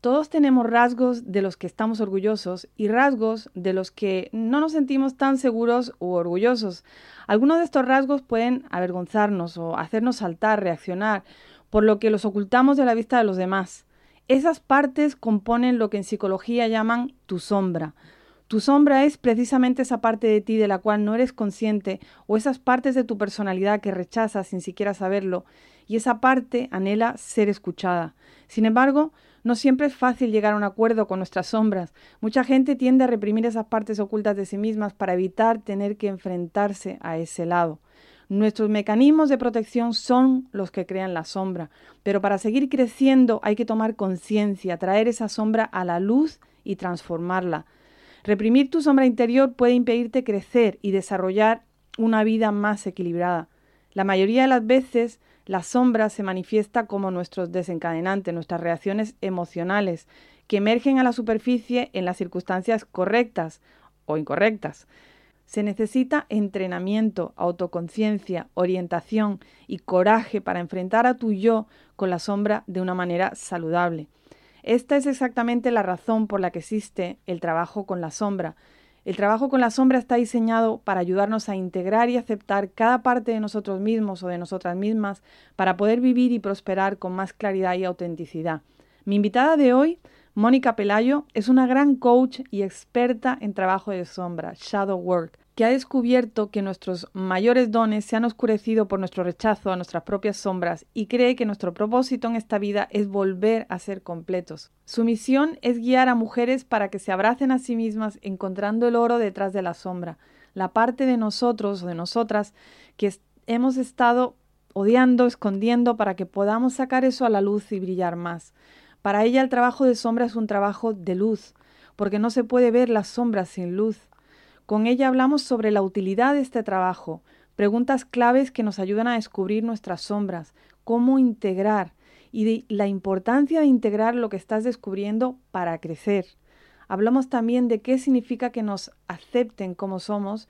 Todos tenemos rasgos de los que estamos orgullosos y rasgos de los que no nos sentimos tan seguros u orgullosos. Algunos de estos rasgos pueden avergonzarnos o hacernos saltar, reaccionar, por lo que los ocultamos de la vista de los demás. Esas partes componen lo que en psicología llaman tu sombra. Tu sombra es precisamente esa parte de ti de la cual no eres consciente o esas partes de tu personalidad que rechazas sin siquiera saberlo y esa parte anhela ser escuchada. Sin embargo, no siempre es fácil llegar a un acuerdo con nuestras sombras. Mucha gente tiende a reprimir esas partes ocultas de sí mismas para evitar tener que enfrentarse a ese lado. Nuestros mecanismos de protección son los que crean la sombra, pero para seguir creciendo hay que tomar conciencia, traer esa sombra a la luz y transformarla. Reprimir tu sombra interior puede impedirte crecer y desarrollar una vida más equilibrada. La mayoría de las veces la sombra se manifiesta como nuestros desencadenantes, nuestras reacciones emocionales, que emergen a la superficie en las circunstancias correctas o incorrectas. Se necesita entrenamiento, autoconciencia, orientación y coraje para enfrentar a tu yo con la sombra de una manera saludable. Esta es exactamente la razón por la que existe el trabajo con la sombra, el trabajo con la sombra está diseñado para ayudarnos a integrar y aceptar cada parte de nosotros mismos o de nosotras mismas para poder vivir y prosperar con más claridad y autenticidad. Mi invitada de hoy, Mónica Pelayo, es una gran coach y experta en trabajo de sombra, shadow work, que ha descubierto que nuestros mayores dones se han oscurecido por nuestro rechazo a nuestras propias sombras y cree que nuestro propósito en esta vida es volver a ser completos. Su misión es guiar a mujeres para que se abracen a sí mismas encontrando el oro detrás de la sombra, la parte de nosotros o de nosotras que hemos estado odiando, escondiendo para que podamos sacar eso a la luz y brillar más. Para ella el trabajo de sombra es un trabajo de luz, porque no se puede ver las sombras sin luz. Con ella hablamos sobre la utilidad de este trabajo, preguntas claves que nos ayudan a descubrir nuestras sombras, cómo integrar y la importancia de integrar lo que estás descubriendo para crecer. Hablamos también de qué significa que nos acepten como somos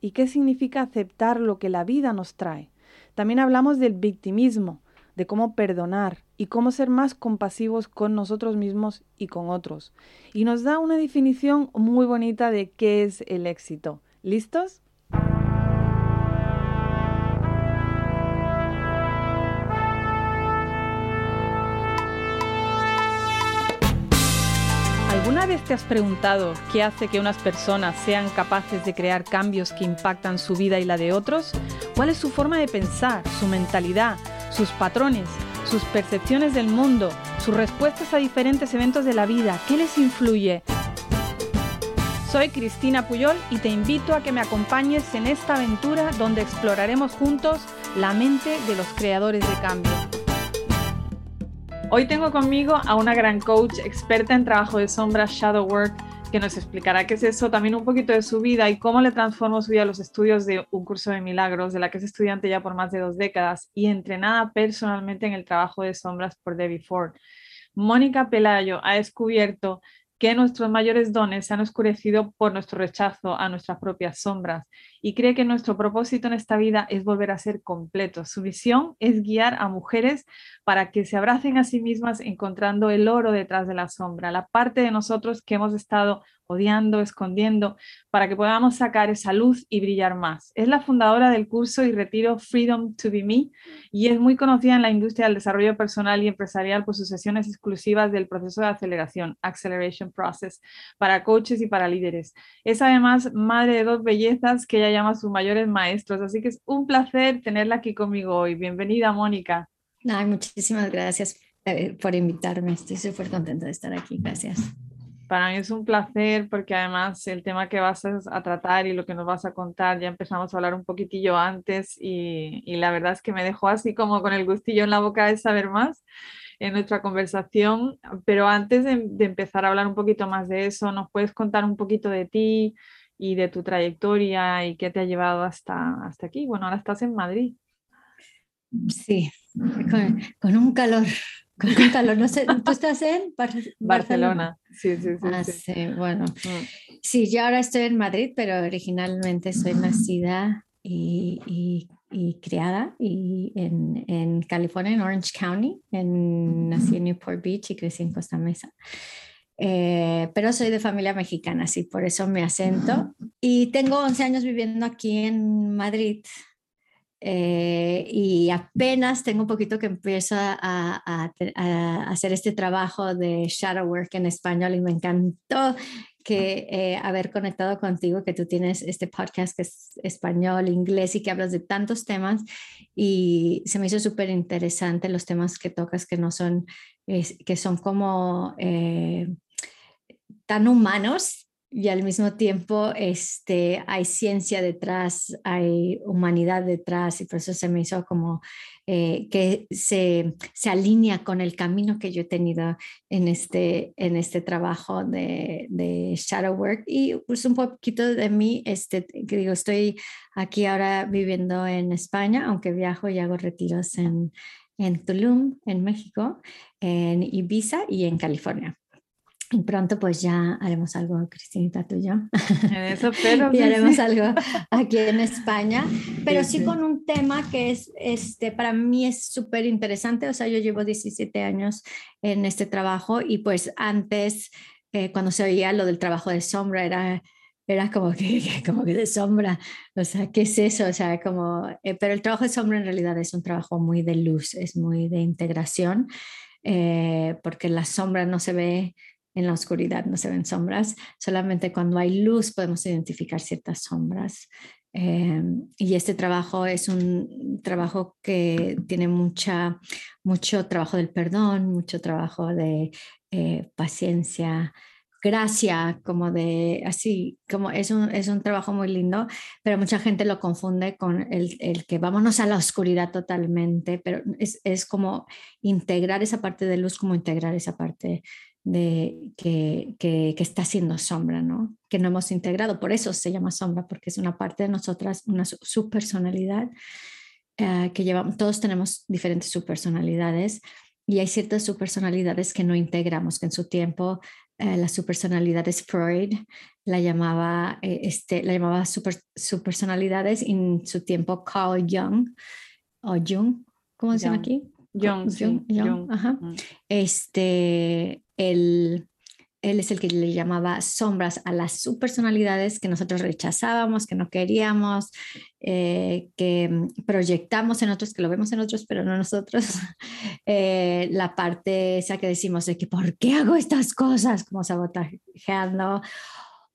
y qué significa aceptar lo que la vida nos trae. También hablamos del victimismo, de cómo perdonar y cómo ser más compasivos con nosotros mismos y con otros. Y nos da una definición muy bonita de qué es el éxito. ¿Listos? ¿Alguna vez te has preguntado qué hace que unas personas sean capaces de crear cambios que impactan su vida y la de otros? ¿Cuál es su forma de pensar, su mentalidad? sus patrones, sus percepciones del mundo, sus respuestas a diferentes eventos de la vida, ¿qué les influye? Soy Cristina Puyol y te invito a que me acompañes en esta aventura donde exploraremos juntos la mente de los creadores de cambio. Hoy tengo conmigo a una gran coach experta en trabajo de sombra, shadow work, que nos explicará qué es eso, también un poquito de su vida y cómo le transformó su vida a los estudios de un curso de milagros, de la que es estudiante ya por más de dos décadas y entrenada personalmente en el trabajo de sombras por Debbie Ford. Mónica Pelayo ha descubierto que nuestros mayores dones se han oscurecido por nuestro rechazo a nuestras propias sombras y cree que nuestro propósito en esta vida es volver a ser completos. Su visión es guiar a mujeres para que se abracen a sí mismas encontrando el oro detrás de la sombra, la parte de nosotros que hemos estado odiando, escondiendo, para que podamos sacar esa luz y brillar más. Es la fundadora del curso y retiro Freedom to Be Me y es muy conocida en la industria del desarrollo personal y empresarial por sus sesiones exclusivas del proceso de aceleración, Acceleration Process, para coaches y para líderes. Es además madre de dos bellezas que ella llama sus mayores maestros, así que es un placer tenerla aquí conmigo hoy. Bienvenida, Mónica. Ay, muchísimas gracias eh, por invitarme. Estoy súper contenta de estar aquí. Gracias. Para mí es un placer porque además el tema que vas a, tratar y lo que nos vas a contar, ya empezamos a hablar un poquitillo antes y, y, la verdad es que me dejó así como con el gustillo en la boca de saber más en nuestra conversación. Pero antes de, empezar a hablar un poquito más de eso, ¿nos puedes contar un poquito de ti y de tu trayectoria y qué te ha llevado hasta, hasta aquí? Bueno, ahora estás en Madrid. Sí, con un calor con calor. No sé, ¿tú estás en Barcelona? Sí, sí, sí. Ah, sí. bueno. Mm. Sí, yo ahora estoy en Madrid, pero originalmente soy nacida y, y criada y en, en, California, en Orange County. En, nací en Newport Beach y crecí en Costa Mesa. Eh, pero soy de familia mexicana, sí, por eso mi acento. Y tengo 11 años viviendo aquí en Madrid. Eh, y apenas tengo un poquito que empiezo a, a, a, hacer este trabajo de shadow work en español y me encantó que eh, haber conectado contigo, que tú tienes este podcast que es español, inglés y que hablas de tantos temas. Y se me hizo súper interesante los temas que tocas que no son, que son como tan humanos y al mismo tiempo este, hay ciencia detrás, hay humanidad detrás y por eso se me hizo como eh, que se, se, alinea con el camino que yo he tenido en este, en este trabajo de, shadow work y pues un poquito de mí, este, que digo, estoy aquí ahora viviendo en España, aunque viajo y hago retiros en, en Tulum, en México, en Ibiza y en California. Y pronto pues ya haremos algo, Cristinita, tú y yo. Eso, pero y haremos algo aquí en España, pero sí, con un tema que es, este, para mí es súper interesante. O sea, yo llevo 17 años en este trabajo y pues antes, eh, cuando se oía lo del trabajo de sombra, era, era como que, como que de sombra. O sea, ¿qué es eso? O sea, como, eh, pero el trabajo de sombra en realidad es un trabajo muy de luz, es muy de integración, eh, porque la sombra no se ve en la oscuridad no se ven sombras, solamente cuando hay luz podemos identificar ciertas sombras. Eh, y este trabajo es un trabajo que tiene mucha, mucho trabajo del perdón, mucho trabajo de eh, paciencia, gracia, como de así, como es un, es un trabajo muy lindo, pero mucha gente lo confunde con el, el que vámonos a la oscuridad totalmente, pero es, es, como integrar esa parte de luz, como integrar esa parte de, que, que, está siendo sombra, ¿no? Que no hemos integrado. Por eso se llama sombra, porque es una parte de nosotras, una subpersonalidad eh, que llevamos. Todos tenemos diferentes subpersonalidades y hay ciertas subpersonalidades que no integramos, que en su tiempo eh, la subpersonalidad es Freud la llamaba, eh, este, la llamaba super, subpersonalidades y en su tiempo Carl Jung, o Jung, ¿cómo se llama aquí? Jung, Jung, Jung, Ajá. Este, él, él es el que le llamaba sombras a las subpersonalidades que nosotros rechazábamos, que no queríamos, eh, que proyectamos en otros, que lo vemos en otros, pero no nosotros. Eh, la parte esa que decimos de que, ¿por qué hago estas cosas? Como sabotajeando.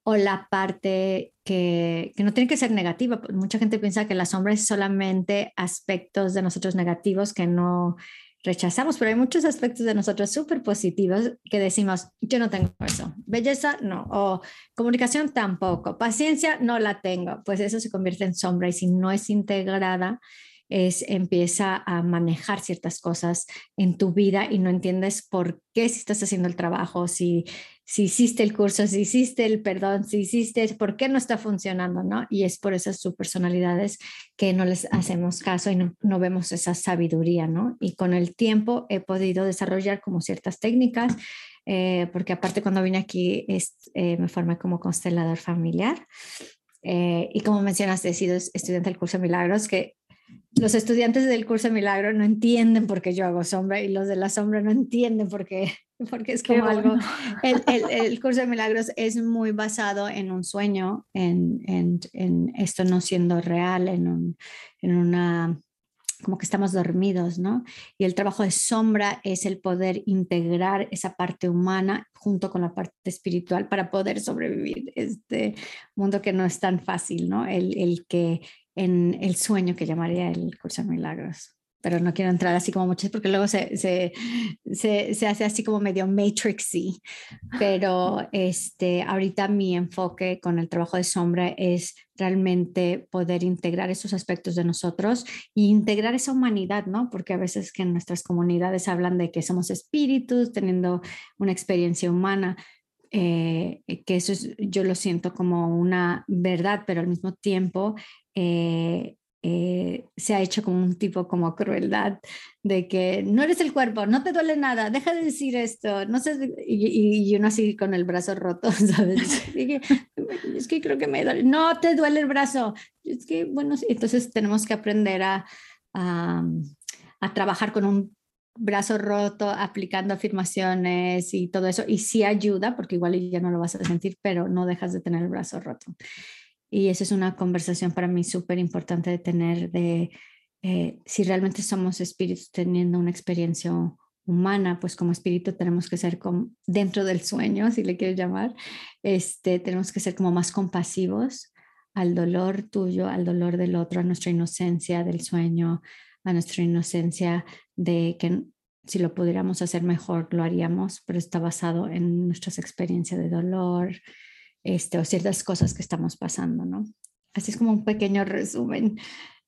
O la parte que, que no tiene que ser negativa. Mucha gente piensa que la sombra es solamente aspectos de nosotros negativos que no rechazamos, pero hay muchos aspectos de nosotros súper positivos que decimos, yo no tengo eso, belleza no, o comunicación tampoco, paciencia no la tengo, pues eso se convierte en sombra y si no es integrada, es empieza a manejar ciertas cosas en tu vida y no entiendes por qué si estás haciendo el trabajo, si, si hiciste el curso, si hiciste el perdón, si hiciste, por qué no está funcionando, ¿no? Y es por esas subpersonalidades que no les hacemos caso y no, no vemos esa sabiduría, ¿no? Y con el tiempo he podido desarrollar como ciertas técnicas. Eh, porque aparte cuando vine aquí es, eh, me formé como constelador familiar eh, y como mencionaste, he sido estudiante del curso milagros, que los estudiantes del curso de milagro no entienden por qué yo hago sombra y los de la sombra no entienden por qué, porque es como algo, el, el, el, curso de milagros es muy basado en un sueño, en, en, en esto no siendo real, en, un, en una como que estamos dormidos, ¿no? Y el trabajo de sombra es el poder integrar esa parte humana junto con la parte espiritual para poder sobrevivir este mundo que no es tan fácil, ¿no? El, el que en el sueño que llamaría el curso de milagros. Pero no quiero entrar así como muchos porque luego se, se, se, se hace así como medio matrixy. Pero este, ahorita mi enfoque con el trabajo de sombra es realmente poder integrar esos aspectos de nosotros e integrar esa humanidad, ¿no? Porque a veces que en nuestras comunidades hablan de que somos espíritus teniendo una experiencia humana, eh, que eso es, yo lo siento como una verdad, pero al mismo tiempo eh, eh, se ha hecho como un tipo como crueldad de que no eres el cuerpo, no te duele nada, deja de decir esto, no sé, y, y uno así con el brazo roto, ¿sabes? es que creo que me duele, no te duele el brazo, es que bueno, entonces tenemos que aprender a, a trabajar con un brazo roto, aplicando afirmaciones y todo eso, y sí ayuda, porque igual ya no lo vas a sentir, pero no dejas de tener el brazo roto. Y esa es una conversación para mí súper importante de tener de eh, si realmente somos espíritus teniendo una experiencia humana, pues como espíritu tenemos que ser como, dentro del sueño, si le quieres llamar, este, tenemos que ser como más compasivos al dolor tuyo, al dolor del otro, a nuestra inocencia del sueño, a nuestra inocencia de que si lo pudiéramos hacer mejor, lo haríamos, pero está basado en nuestras experiencias de dolor, este, o ciertas cosas que estamos pasando, ¿no? Así es como un pequeño resumen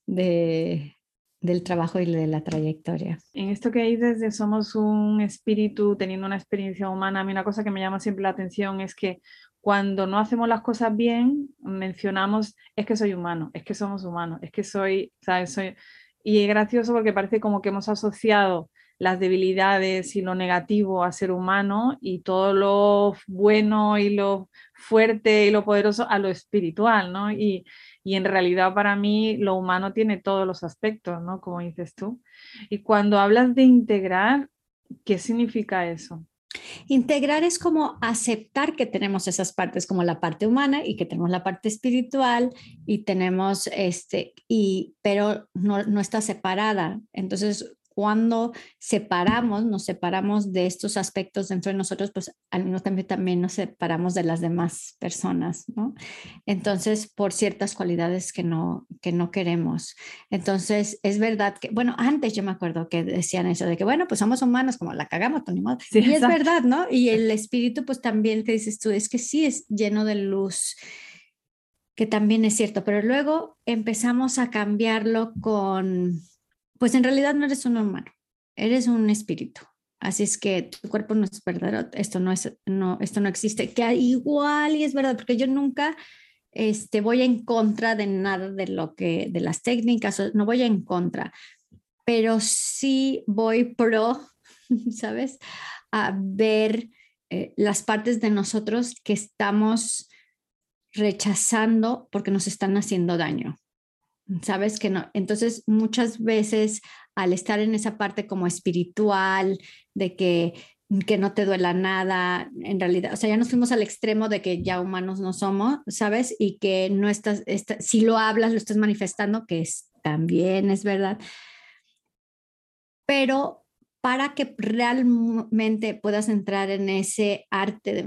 de, del trabajo y de la trayectoria. En esto que dices de somos un espíritu teniendo una experiencia humana, a mí una cosa que me llama siempre la atención es que cuando no hacemos las cosas bien, mencionamos, es que soy humano, es que somos humanos, es que soy, ¿sabes? Soy... Y es gracioso porque parece como que hemos asociado las debilidades y lo negativo a ser humano y todo lo bueno y lo fuerte y lo poderoso a lo espiritual, ¿no? Y, y en realidad para mí lo humano tiene todos los aspectos, ¿no? Como dices tú. Y cuando hablas de integrar, ¿qué significa eso? Integrar es como aceptar que tenemos esas partes como la parte humana y que tenemos la parte espiritual y tenemos este y pero no, no está separada. Entonces cuando separamos, nos separamos de estos aspectos dentro de nosotros, pues al mismo tiempo también nos separamos de las demás personas, ¿no? Entonces, por ciertas cualidades que no, que no queremos. Entonces, es verdad que, bueno, antes yo me acuerdo que decían eso de que, bueno, pues somos humanos, como la cagamos, ni modo. Sí, y es verdad, ¿no? Y el espíritu, pues también que dices tú, es que sí es lleno de luz que también es cierto, pero luego empezamos a cambiarlo con pues en realidad no eres un humano, eres un espíritu. Así es que tu cuerpo no es verdadero, esto no, es, no, esto no existe, que igual y es verdad, porque yo nunca este, voy en contra de nada de lo que, de las técnicas, no voy en contra, pero sí voy pro, ¿sabes? A ver eh, las partes de nosotros que estamos rechazando porque nos están haciendo daño sabes que no. Entonces, muchas veces al estar en esa parte como espiritual, de que, que no te duela nada, en realidad, o sea, ya nos fuimos al extremo de que ya humanos no somos, ¿sabes? Y que no estás, si lo hablas, lo estás manifestando, que es, también es verdad. Pero para que realmente puedas entrar en ese arte de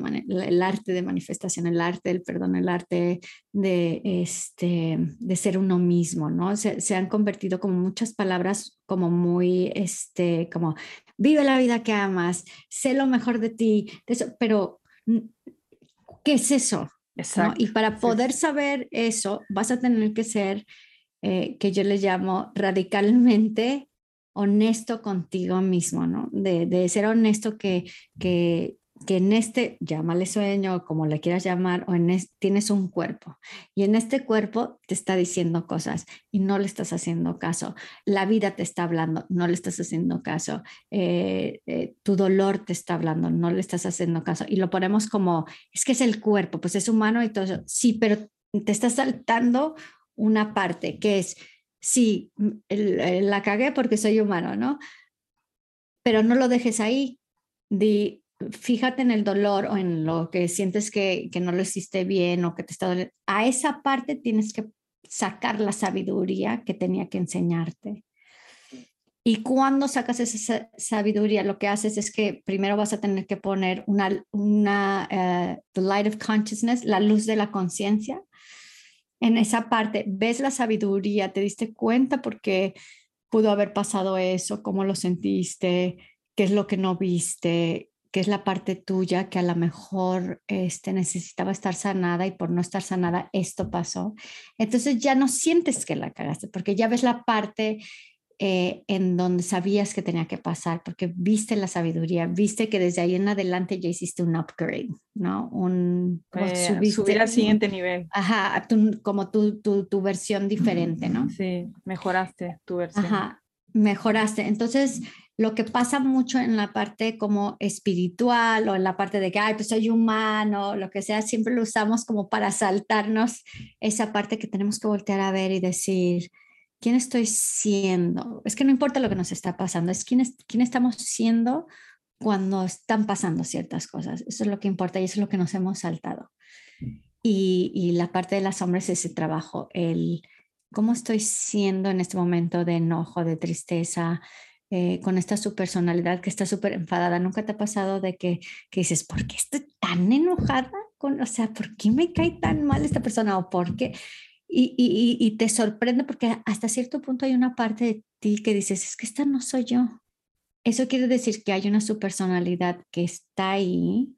el arte de manifestación, el arte del perdón, el arte de este de ser uno mismo, ¿no? Se, se, han convertido como muchas palabras como muy este como vive la vida que amas, sé lo mejor de ti, eso, pero ¿qué es eso? Exacto. Y para poder saber eso, vas a tener que ser eh, que yo le llamo radicalmente honesto contigo mismo, ¿no? De, ser honesto que, que, que, en este, llámale sueño, como le quieras llamar, o en tienes un cuerpo y en este cuerpo te está diciendo cosas y no le estás haciendo caso. La vida te está hablando, no le estás haciendo caso. Eh, eh, tu dolor te está hablando, no le estás haciendo caso. Y lo ponemos como, es que es el cuerpo, pues es humano y todo eso. Sí, pero te está saltando una parte que es sí, la cagué porque soy humano, ¿no? Pero no lo dejes ahí. fíjate en el dolor o en lo que sientes que, que no lo hiciste bien o que te está doliendo. A esa parte tienes que sacar la sabiduría que tenía que enseñarte. Y cuando sacas esa sabiduría, lo que haces es que primero vas a tener que poner una, consciousness, la luz de la conciencia, en esa parte, ves la sabiduría, te diste cuenta por qué pudo haber pasado eso, cómo lo sentiste, qué es lo que no viste, qué es la parte tuya que a lo mejor este, necesitaba estar sanada y por no estar sanada esto pasó. Entonces ya no sientes que la cagaste porque ya ves la parte eh, en donde sabías que tenía que pasar, porque viste la sabiduría, viste que desde ahí en adelante ya hiciste un upgrade, ¿no? Un, eh, subir al siguiente nivel. Ajá, como tu, tu, tu, versión diferente, ¿no? Sí, mejoraste tu versión. Ajá, mejoraste. Entonces, lo que pasa mucho en la parte como espiritual o en la parte de que, ay, pues soy humano, lo que sea, siempre lo usamos como para saltarnos esa parte que tenemos que voltear a ver y decir, ¿quién estoy siendo? Es que no importa lo que nos está pasando, es quién, es, quién estamos siendo cuando están pasando ciertas cosas. Eso es lo que importa y eso es lo que nos hemos saltado. Y, y la parte de las sombras es ese trabajo, el cómo estoy siendo en este momento de enojo, de tristeza, eh, con esta su personalidad que está súper enfadada. ¿Nunca te ha pasado de que, que, dices, ¿por qué estoy tan enojada? Con, o sea, ¿por qué me cae tan mal esta persona? ¿O por qué? Y, y, y te sorprende porque hasta cierto punto hay una parte de ti que dices, es que esta no soy yo. Eso quiere decir que hay una su personalidad que está ahí,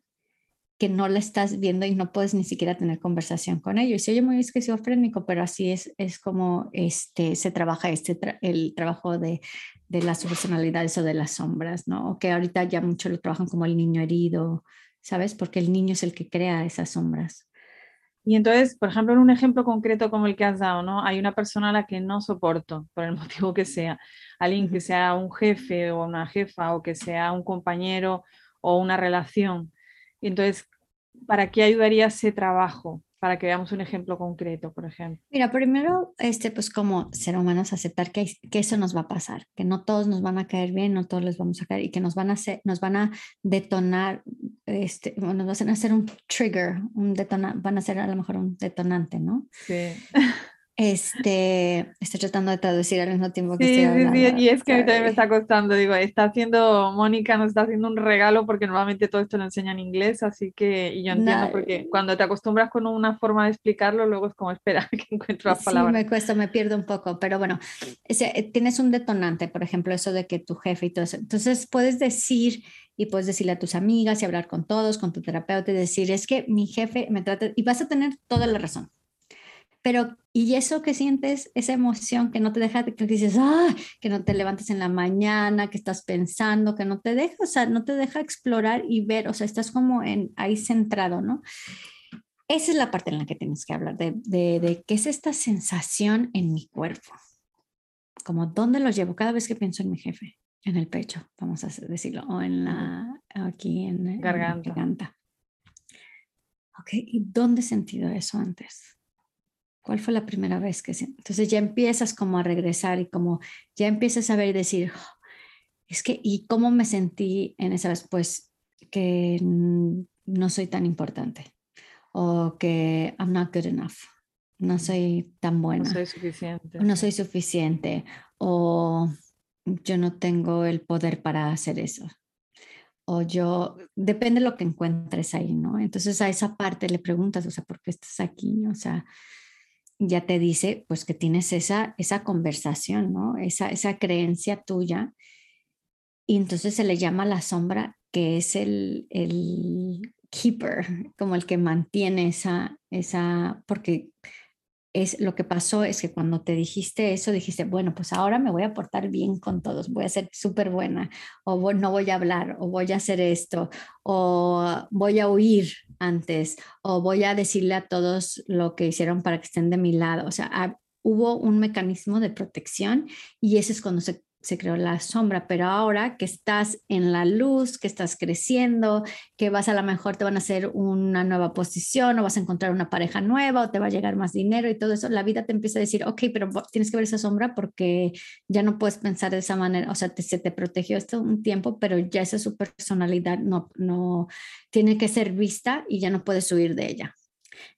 que no la estás viendo y no puedes ni siquiera tener conversación con ellos. Se oye muy esquizofrénico, pero así es, es como este, se trabaja este el trabajo de, de las personalidades o de las sombras, ¿no? Que ahorita ya mucho lo trabajan como el niño herido, ¿sabes? Porque el niño es el que crea esas sombras. Y entonces, por ejemplo, en un ejemplo concreto como el que has dado, ¿no? Hay una persona a la que no soporto, por el motivo que sea, alguien que sea un jefe o una jefa o que sea un compañero o una relación y entonces, ¿para qué ayudaría ese trabajo? Para que veamos un ejemplo concreto, por ejemplo. Mira, primero, este, pues como ser humanos, aceptar que, que eso nos va a pasar, que no todos nos van a caer bien, no todos les vamos a caer y que nos van a hacer, nos van a detonar, este, nos van a hacer un trigger, un detona, van a ser a lo mejor un detonante, ¿no? Sí. Este, estoy tratando de traducir al mismo tiempo que sí, estoy hablando. Sí, sí, y es que a mí también me está costando, digo, está haciendo, Mónica nos está haciendo un regalo porque normalmente todo esto lo enseña en inglés, así que, y yo entiendo porque cuando te acostumbras con una forma de explicarlo, luego es como esperar que encuentre las palabras. Sí, me cuesta, me pierdo un poco, pero bueno, eh, tienes un detonante, por ejemplo, eso de que tu jefe y todo eso, entonces puedes decir y puedes decirle a tus amigas y hablar con todos, con tu terapeuta y decir, es que mi jefe me trata, y vas a tener toda la razón pero y eso que sientes, esa emoción que no te deja, que dices, ah, que no te levantes en la mañana, que estás pensando, que no te deja, o sea, no te deja explorar y ver, o sea, estás como en, ahí centrado, ¿no? Esa es la parte en la que tienes que hablar, de, de, de qué es esta sensación en mi cuerpo, como dónde lo llevo cada vez que pienso en mi jefe, en el pecho, vamos a decirlo, o en la, aquí en, garganta. En la garganta. Ok, ¿y dónde he sentido eso antes? ¿Cuál fue la primera vez que Entonces ya empiezas como a regresar y como ya empiezas a ver y decir, oh, es que, ¿y cómo me sentí en esa vez? Pues que no soy tan importante o que I'm not good enough, no soy tan buena. No soy suficiente. No soy suficiente o yo no tengo el poder para hacer eso. O yo, depende de lo que encuentres ahí, ¿no? Entonces a esa parte le preguntas, o sea, ¿por qué estás aquí? O sea, ya te dice pues que tienes esa, esa conversación, ¿no? Esa, esa creencia tuya. Y entonces se le llama la sombra, que es el, el keeper, como el que mantiene esa, esa, porque es lo que pasó es que cuando te dijiste eso, dijiste, bueno, pues ahora me voy a portar bien con todos, voy a ser súper buena, o no voy a hablar, o voy a hacer esto, o voy a huir antes, o voy a decirle a todos lo que hicieron para que estén de mi lado. O sea, hubo un mecanismo de protección y ese es cuando se se creó la sombra, pero ahora que estás en la luz, que estás creciendo, que vas a lo mejor te van a hacer una nueva posición o vas a encontrar una pareja nueva o te va a llegar más dinero y todo eso, la vida te empieza a decir, ok, pero tienes que ver esa sombra porque ya no puedes pensar de esa manera, o sea, te, se te protegió esto un tiempo, pero ya esa su personalidad no, no tiene que ser vista y ya no puedes huir de ella.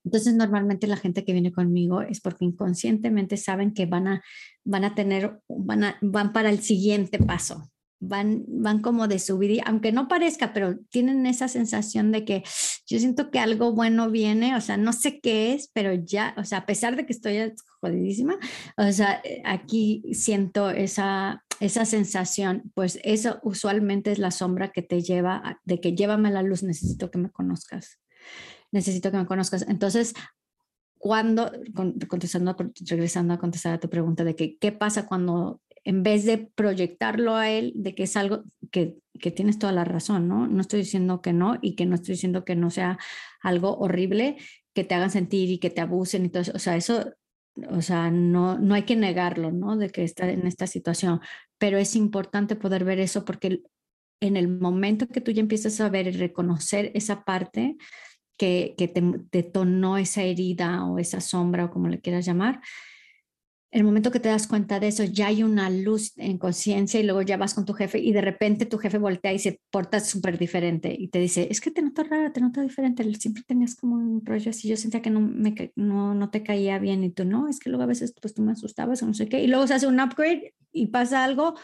Entonces, normalmente la gente que viene conmigo es porque inconscientemente saben que van a, van a tener, van, a, van para el siguiente paso. Van, van como de subir, aunque no parezca, pero tienen esa sensación de que yo siento que algo bueno viene, o sea, no sé qué es, pero ya, o sea, a pesar de que estoy jodidísima, o sea, eh, aquí siento esa, esa sensación, pues eso usualmente es la sombra que te lleva, de que llévame a la luz, necesito que me conozcas necesito que me conozcas. Entonces, cuando, contestando, regresando a contestar a tu pregunta de que, qué pasa cuando en vez de proyectarlo a él de que es algo que, que, tienes toda la razón, ¿no? No estoy diciendo que no y que no estoy diciendo que no sea algo horrible, que te hagan sentir y que te abusen y todo eso. O sea, eso, o sea, no, no hay que negarlo, ¿no? De que está en esta situación, pero es importante poder ver eso porque en el momento que tú ya empiezas a ver y reconocer esa parte que, que te detonó esa herida o esa sombra o como le quieras llamar, el momento que te das cuenta de eso, ya hay una luz en conciencia y luego ya vas con tu jefe y de repente tu jefe voltea y se porta súper diferente y te dice, es que te noto rara, te noto diferente, siempre tenías como un rollo así, yo sentía que no, me, no, no te caía bien y tú no, es que luego a veces pues tú me asustabas o no sé qué, y luego se hace un upgrade y pasa algo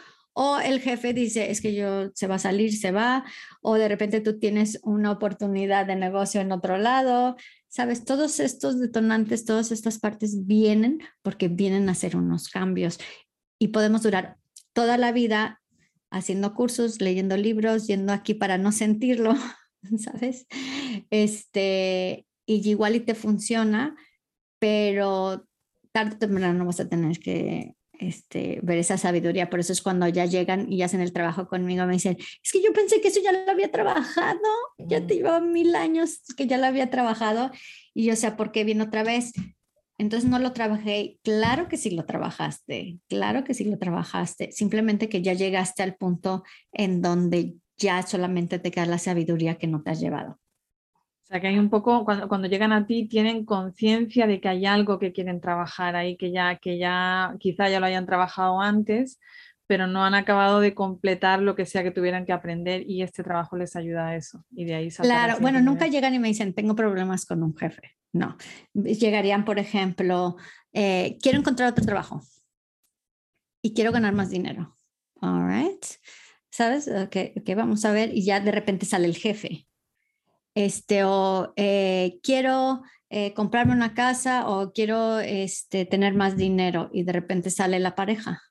o el jefe dice, es que yo se va a salir, se va, o de repente tú tienes una oportunidad de negocio en otro lado, sabes, todos estos detonantes, todas estas partes vienen porque vienen a hacer unos cambios. Y podemos durar toda la vida haciendo cursos, leyendo libros, yendo aquí para no sentirlo, ¿sabes? Este, y igual y te funciona, pero tarde o temprano vas a tener que este, ver esa sabiduría. Por eso es cuando ya llegan y hacen el trabajo conmigo, me dicen, es que yo pensé que eso ya lo había trabajado, ya te iba mil años que ya lo había trabajado. Y yo, o sea, ¿por qué viene otra vez? Entonces no lo trabajé. Claro que sí lo trabajaste, claro que sí lo trabajaste. Simplemente que ya llegaste al punto en donde ya solamente te queda la sabiduría que no te has llevado. O sea, que hay un poco, cuando, cuando llegan a ti, tienen conciencia de que hay algo que quieren trabajar ahí, que ya, que ya quizá ya lo hayan trabajado antes, pero no han acabado de completar lo que sea que tuvieran que aprender y este trabajo les ayuda a eso. Y de ahí Claro, bueno, nunca llegan y me dicen, tengo problemas con un jefe. No, llegarían, por ejemplo, eh, quiero encontrar otro trabajo y quiero ganar más dinero. All right. ¿Sabes? Que okay, vamos a ver y ya de repente sale el jefe este, o eh, quiero eh, comprarme una casa o quiero este, tener más dinero y de repente sale la pareja.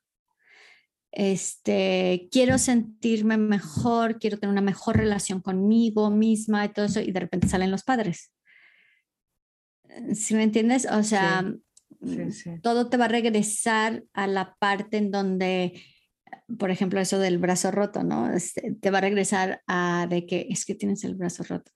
Este, quiero sentirme mejor, quiero tener una mejor relación conmigo misma y todo eso y de repente salen los padres. ¿Sí me entiendes? O sea, mm, todo te va a regresar a la parte en donde por ejemplo, eso del brazo roto, ¿no? Este, te va a regresar a de que es que tienes el brazo roto.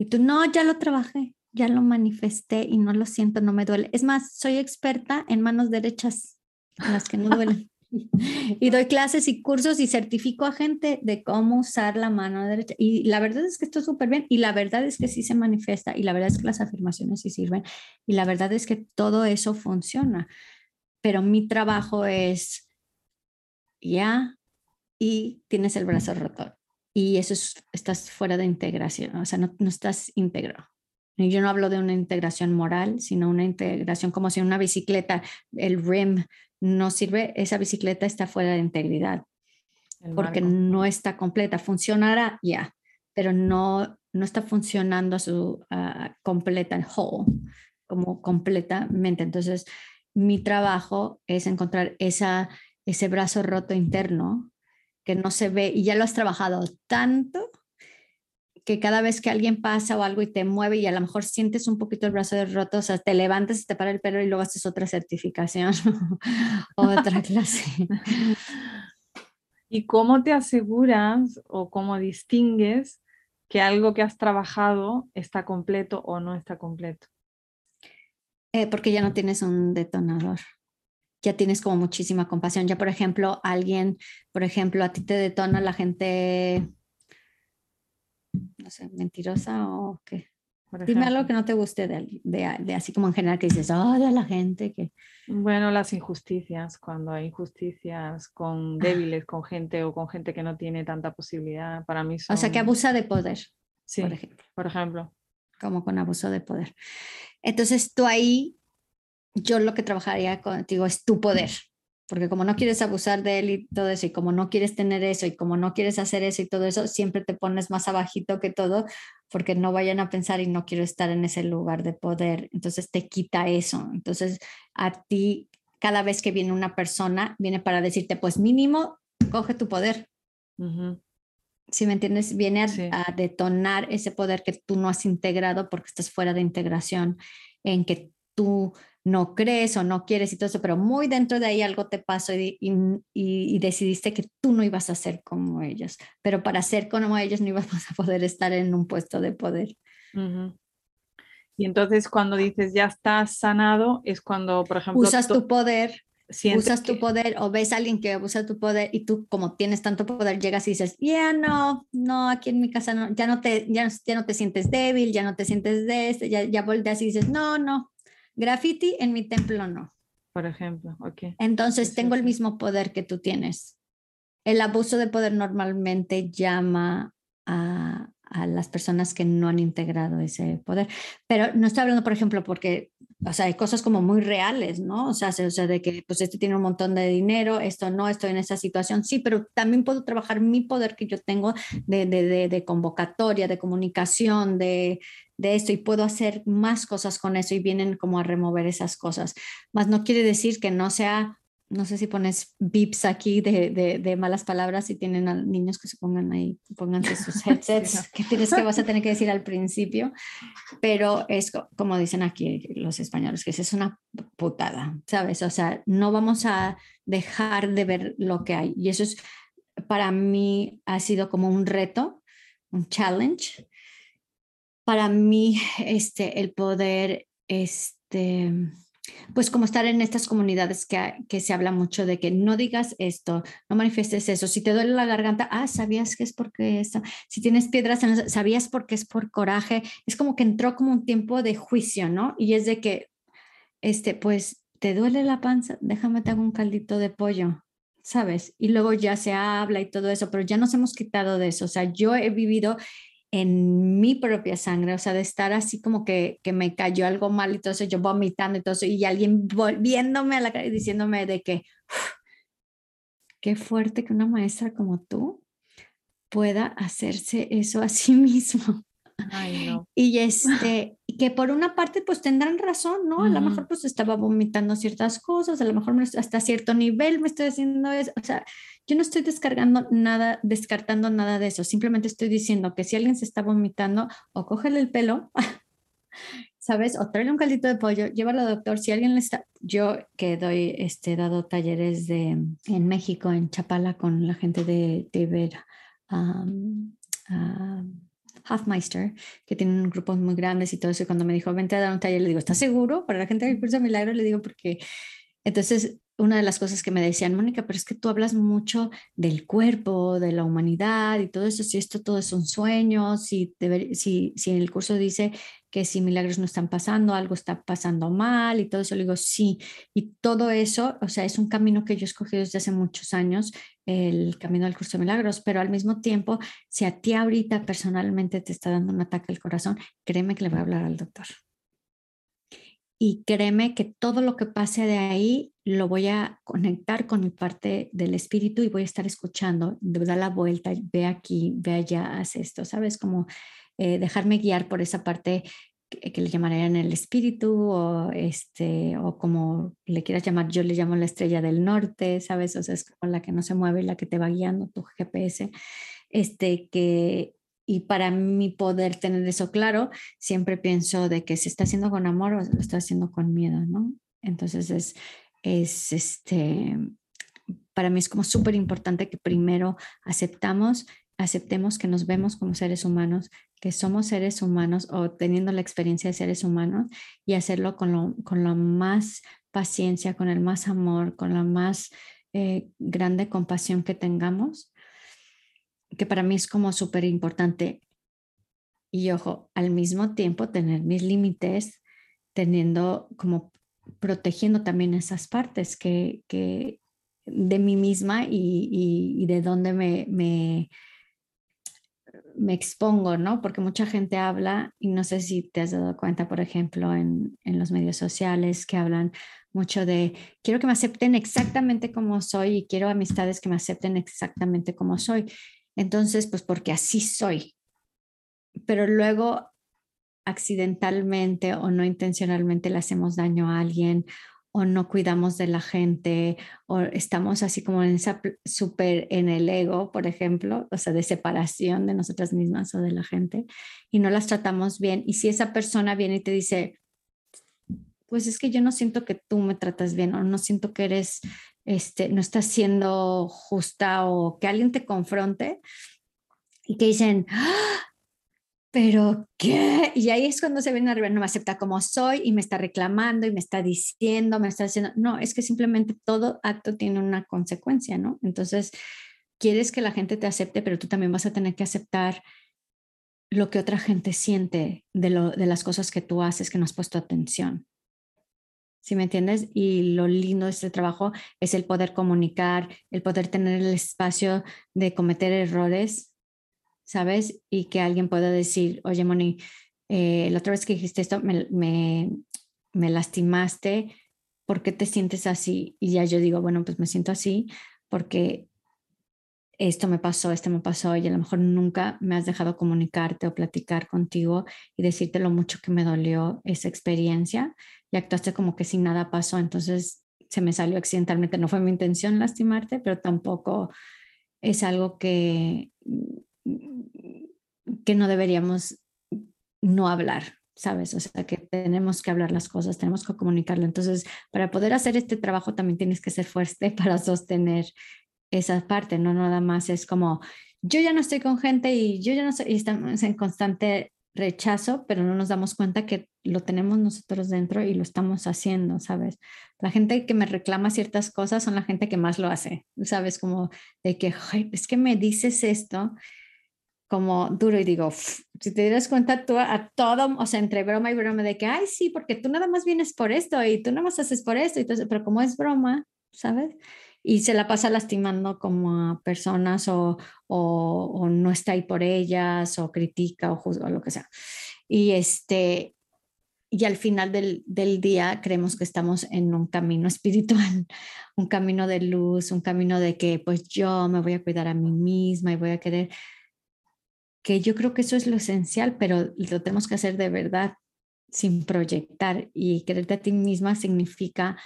Y tú, no, ya lo trabajé, ya lo manifesté y no lo siento, no me duele. Es más, soy experta en manos derechas, en las que no duelen. y doy clases y cursos y certifico a gente de cómo usar la mano derecha. Y la verdad es que esto es súper bien y la verdad es que sí se manifiesta y la verdad es que las afirmaciones sí sirven y la verdad es que todo eso funciona. Pero mi trabajo es ya y tienes el brazo roto y eso es, estás fuera de integración, o sea, no, no estás íntegro. Y yo no hablo de una integración moral, sino una integración como si una bicicleta, el rim no sirve, esa bicicleta está fuera de integridad, porque no está completa, funcionará ya, pero no, no está funcionando a su uh, completa, whole, como completamente. Entonces, mi trabajo es encontrar esa, ese brazo roto interno que no se ve y ya lo has trabajado tanto que cada vez que alguien pasa o algo y te mueve y a lo mejor sientes un poquito el brazo roto, o sea, te levantas y te para el pelo y luego haces otra certificación o otra clase. ¿Y cómo te aseguras o cómo distingues que algo que has trabajado está completo o no está completo? Eh, porque ya no tienes un detonador ya tienes como muchísima compasión. Ya, por ejemplo, alguien, por ejemplo, a ti te detona la gente, no sé, mentirosa o qué. Dime algo que no te guste de, de, así como en general que dices, oh, de la gente que... Bueno, las injusticias, cuando hay injusticias con ah. débiles, con gente o con gente que no tiene tanta posibilidad, para mí son... O sea, que abusa de poder. Sí, por ejemplo. Por ejemplo. Como con abuso de poder. Entonces tú ahí yo lo que trabajaría contigo es tu poder, porque como no quieres abusar de él y todo eso, y como no quieres tener eso, y como no quieres hacer eso y todo eso, siempre te pones más abajito que todo, porque no vayan a pensar y no quiero estar en ese lugar de poder. Entonces te quita eso. Entonces a ti, cada vez que viene una persona, viene para decirte, pues mínimo, coge tu poder. Si me entiendes, viene a, detonar ese poder que tú no has integrado porque estás fuera de integración, en que tú no crees o no quieres y todo eso, pero muy dentro de ahí algo te pasó y, y, decidiste que tú no ibas a ser como ellos, pero para ser como ellos no ibas a poder estar en un puesto de poder. Y entonces cuando dices ya estás sanado, es cuando, por ejemplo... Usas tu poder usas tu poder o ves a alguien que usa tu poder y tú como tienes tanto poder llegas y dices, ya no, no, aquí en mi casa no, ya no te, ya, ya no te sientes débil, ya no te sientes de este, ya, ya volteas y dices, no, no, graffiti en mi templo no. Por ejemplo, ok. Entonces tengo el mismo poder que tú tienes. El abuso de poder normalmente llama a, a las personas que no han integrado ese poder. Pero no estoy hablando, por ejemplo, porque, o sea, hay cosas como muy reales, ¿no? O sea, o sea, de que, pues, este tiene un montón de dinero, esto no, estoy en esa situación, sí, pero también puedo trabajar mi poder que yo tengo de, de, de, convocatoria, de comunicación, de, de esto y puedo hacer más cosas con eso y vienen como a remover esas cosas. Más no quiere decir que no sea no sé si pones bips aquí de, de, malas palabras y tienen a niños que se pongan ahí, pónganse sus headsets, que tienes que vas a tener que decir al principio, pero es como dicen aquí los españoles, que es una putada, ¿sabes? O sea, no vamos a dejar de ver lo que hay. Y eso es, para mí ha sido como un reto, un challenge. Para mí, este, el poder, este, pues como estar en estas comunidades que, que, se habla mucho de que no digas esto, no manifiestes eso. Si te duele la garganta, ah, sabías que es porque esto. Si tienes piedras, en sabías porque es por coraje. Es como que entró como un tiempo de juicio, ¿no? Y es de que, este, pues, te duele la panza, déjame te hago un caldito de pollo, ¿sabes? Y luego ya se habla y todo eso, pero ya nos hemos quitado de eso. O sea, yo he vivido en mi propia sangre, o sea, de estar así como que, que me cayó algo mal y todo eso, yo vomitando y todo eso, y alguien volviéndome a la cara y diciéndome de que, qué fuerte que una maestra como tú pueda hacerse eso a sí mismo. Y este, que por una parte pues tendrán razón, ¿no? A lo mejor pues estaba vomitando ciertas cosas, a lo mejor hasta cierto nivel me estoy haciendo eso, o sea, yo no estoy descargando nada, descartando nada de eso, simplemente estoy diciendo que si alguien se está vomitando o cógele el pelo, ¿sabes? O tráele un caldito de pollo, llévalo al doctor, si alguien le está, yo que doy, este, dado talleres de, en México, en Chapala, con la gente de, de ver, Halfmeister, que tienen grupos muy grandes y todo eso. Y cuando me dijo, vente a dar un taller, le digo, ¿estás seguro? Para la gente del curso de milagro, le digo, porque entonces una de las cosas que me decían, Mónica, pero es que tú hablas mucho del cuerpo, de la humanidad y todo eso, si esto todo es un sueño, si, si, si el curso dice que si milagros no están pasando, algo está pasando mal y todo eso, le digo, sí, y todo eso, o sea, es un camino que yo escogí desde hace muchos años, el camino del curso de milagros, pero al mismo tiempo, si a ti ahorita personalmente te está dando un ataque al corazón, créeme que le voy a hablar al doctor y créeme que todo lo que pase de ahí lo voy a conectar con mi parte del espíritu y voy a estar escuchando, da la vuelta, ve aquí, ve allá, haz esto, ¿sabes? Como eh, dejarme guiar por esa parte que, le llamarían el espíritu o, este, o como le quieras llamar, yo le llamo la estrella del norte, ¿sabes? O sea, es como la que no se mueve, la que te va guiando, tu GPS, este, que y para mí poder tener eso claro, siempre pienso de que se está haciendo con amor o se está haciendo con miedo, ¿no? Entonces es, es este, para mí es como súper importante que primero aceptamos, aceptemos que nos vemos como seres humanos, que somos seres humanos o teniendo la experiencia de seres humanos y hacerlo con lo, con lo más paciencia, con el más amor, con la más eh, grande compasión que tengamos que para mí es como súper importante. Y ojo, al mismo tiempo tener mis límites, teniendo como protegiendo también esas partes que, que de mí misma y, y, de dónde me, me, me, expongo, ¿no? Porque mucha gente habla, y no sé si te has dado cuenta, por ejemplo, en, en los medios sociales que hablan mucho de quiero que me acepten exactamente como soy y quiero amistades que me acepten exactamente como soy. Entonces, pues porque así soy. Pero luego accidentalmente o no intencionalmente le hacemos daño a alguien o no cuidamos de la gente o estamos así como en esa súper en el ego, por ejemplo, o sea, de separación de nosotras mismas o de la gente y no las tratamos bien. Y si esa persona viene y te dice, pues es que yo no siento que tú me tratas bien o no siento que eres, este, no estás siendo justa o que alguien te confronte y que dicen, ¡Ah! pero ¿qué? Y ahí es cuando se viene arriba, no me acepta como soy y me está reclamando y me está diciendo, me está diciendo, no, es que simplemente todo acto tiene una consecuencia, ¿no? Entonces, quieres que la gente te acepte, pero tú también vas a tener que aceptar lo que otra gente siente de, lo, de las cosas que tú haces, que no has puesto atención. ¿Sí me entiendes? Y lo lindo de este trabajo es el poder comunicar, el poder tener el espacio de cometer errores ¿sabes? Y que alguien pueda decir, oye, Moni, eh, la otra vez que dijiste esto, me, me, me lastimaste, ¿por qué te sientes así? Y ya yo digo, bueno, pues me siento así porque esto me pasó, esto me pasó, y a lo mejor nunca me has dejado comunicarte o platicar contigo y decirte lo mucho que me dolió esa experiencia y actuaste como que sin nada pasó, entonces se me salió accidentalmente, no fue mi intención lastimarte, pero tampoco es algo que que no deberíamos no hablar, ¿sabes? O sea, que tenemos que hablar las cosas, tenemos que comunicarlo. Entonces, para poder hacer este trabajo también tienes que ser fuerte para sostener esa parte, no nada más es como, yo ya no estoy con gente y yo ya no estoy, y estamos en constante rechazo, pero no nos damos cuenta que lo tenemos nosotros dentro y lo estamos haciendo, ¿sabes? La gente que me reclama ciertas cosas son la gente que más lo hace, ¿sabes? Como de que, es que me dices esto como duro y digo, si te dieras cuenta tú a todo, o sea, entre broma y broma de que, ay, sí, porque tú nada más vienes por esto y tú nada más haces por esto, entonces, pero como es broma, ¿sabes? Y se la pasa lastimando como a personas o, o, no está ahí por ellas o critica o juzga o lo que sea. Y este, y al final del, del, día creemos que estamos en un camino espiritual, un camino de luz, un camino de que pues yo me voy a cuidar a mí misma y voy a querer que yo creo que eso es lo esencial, pero lo tenemos que hacer de verdad sin proyectar y quererte a ti misma significa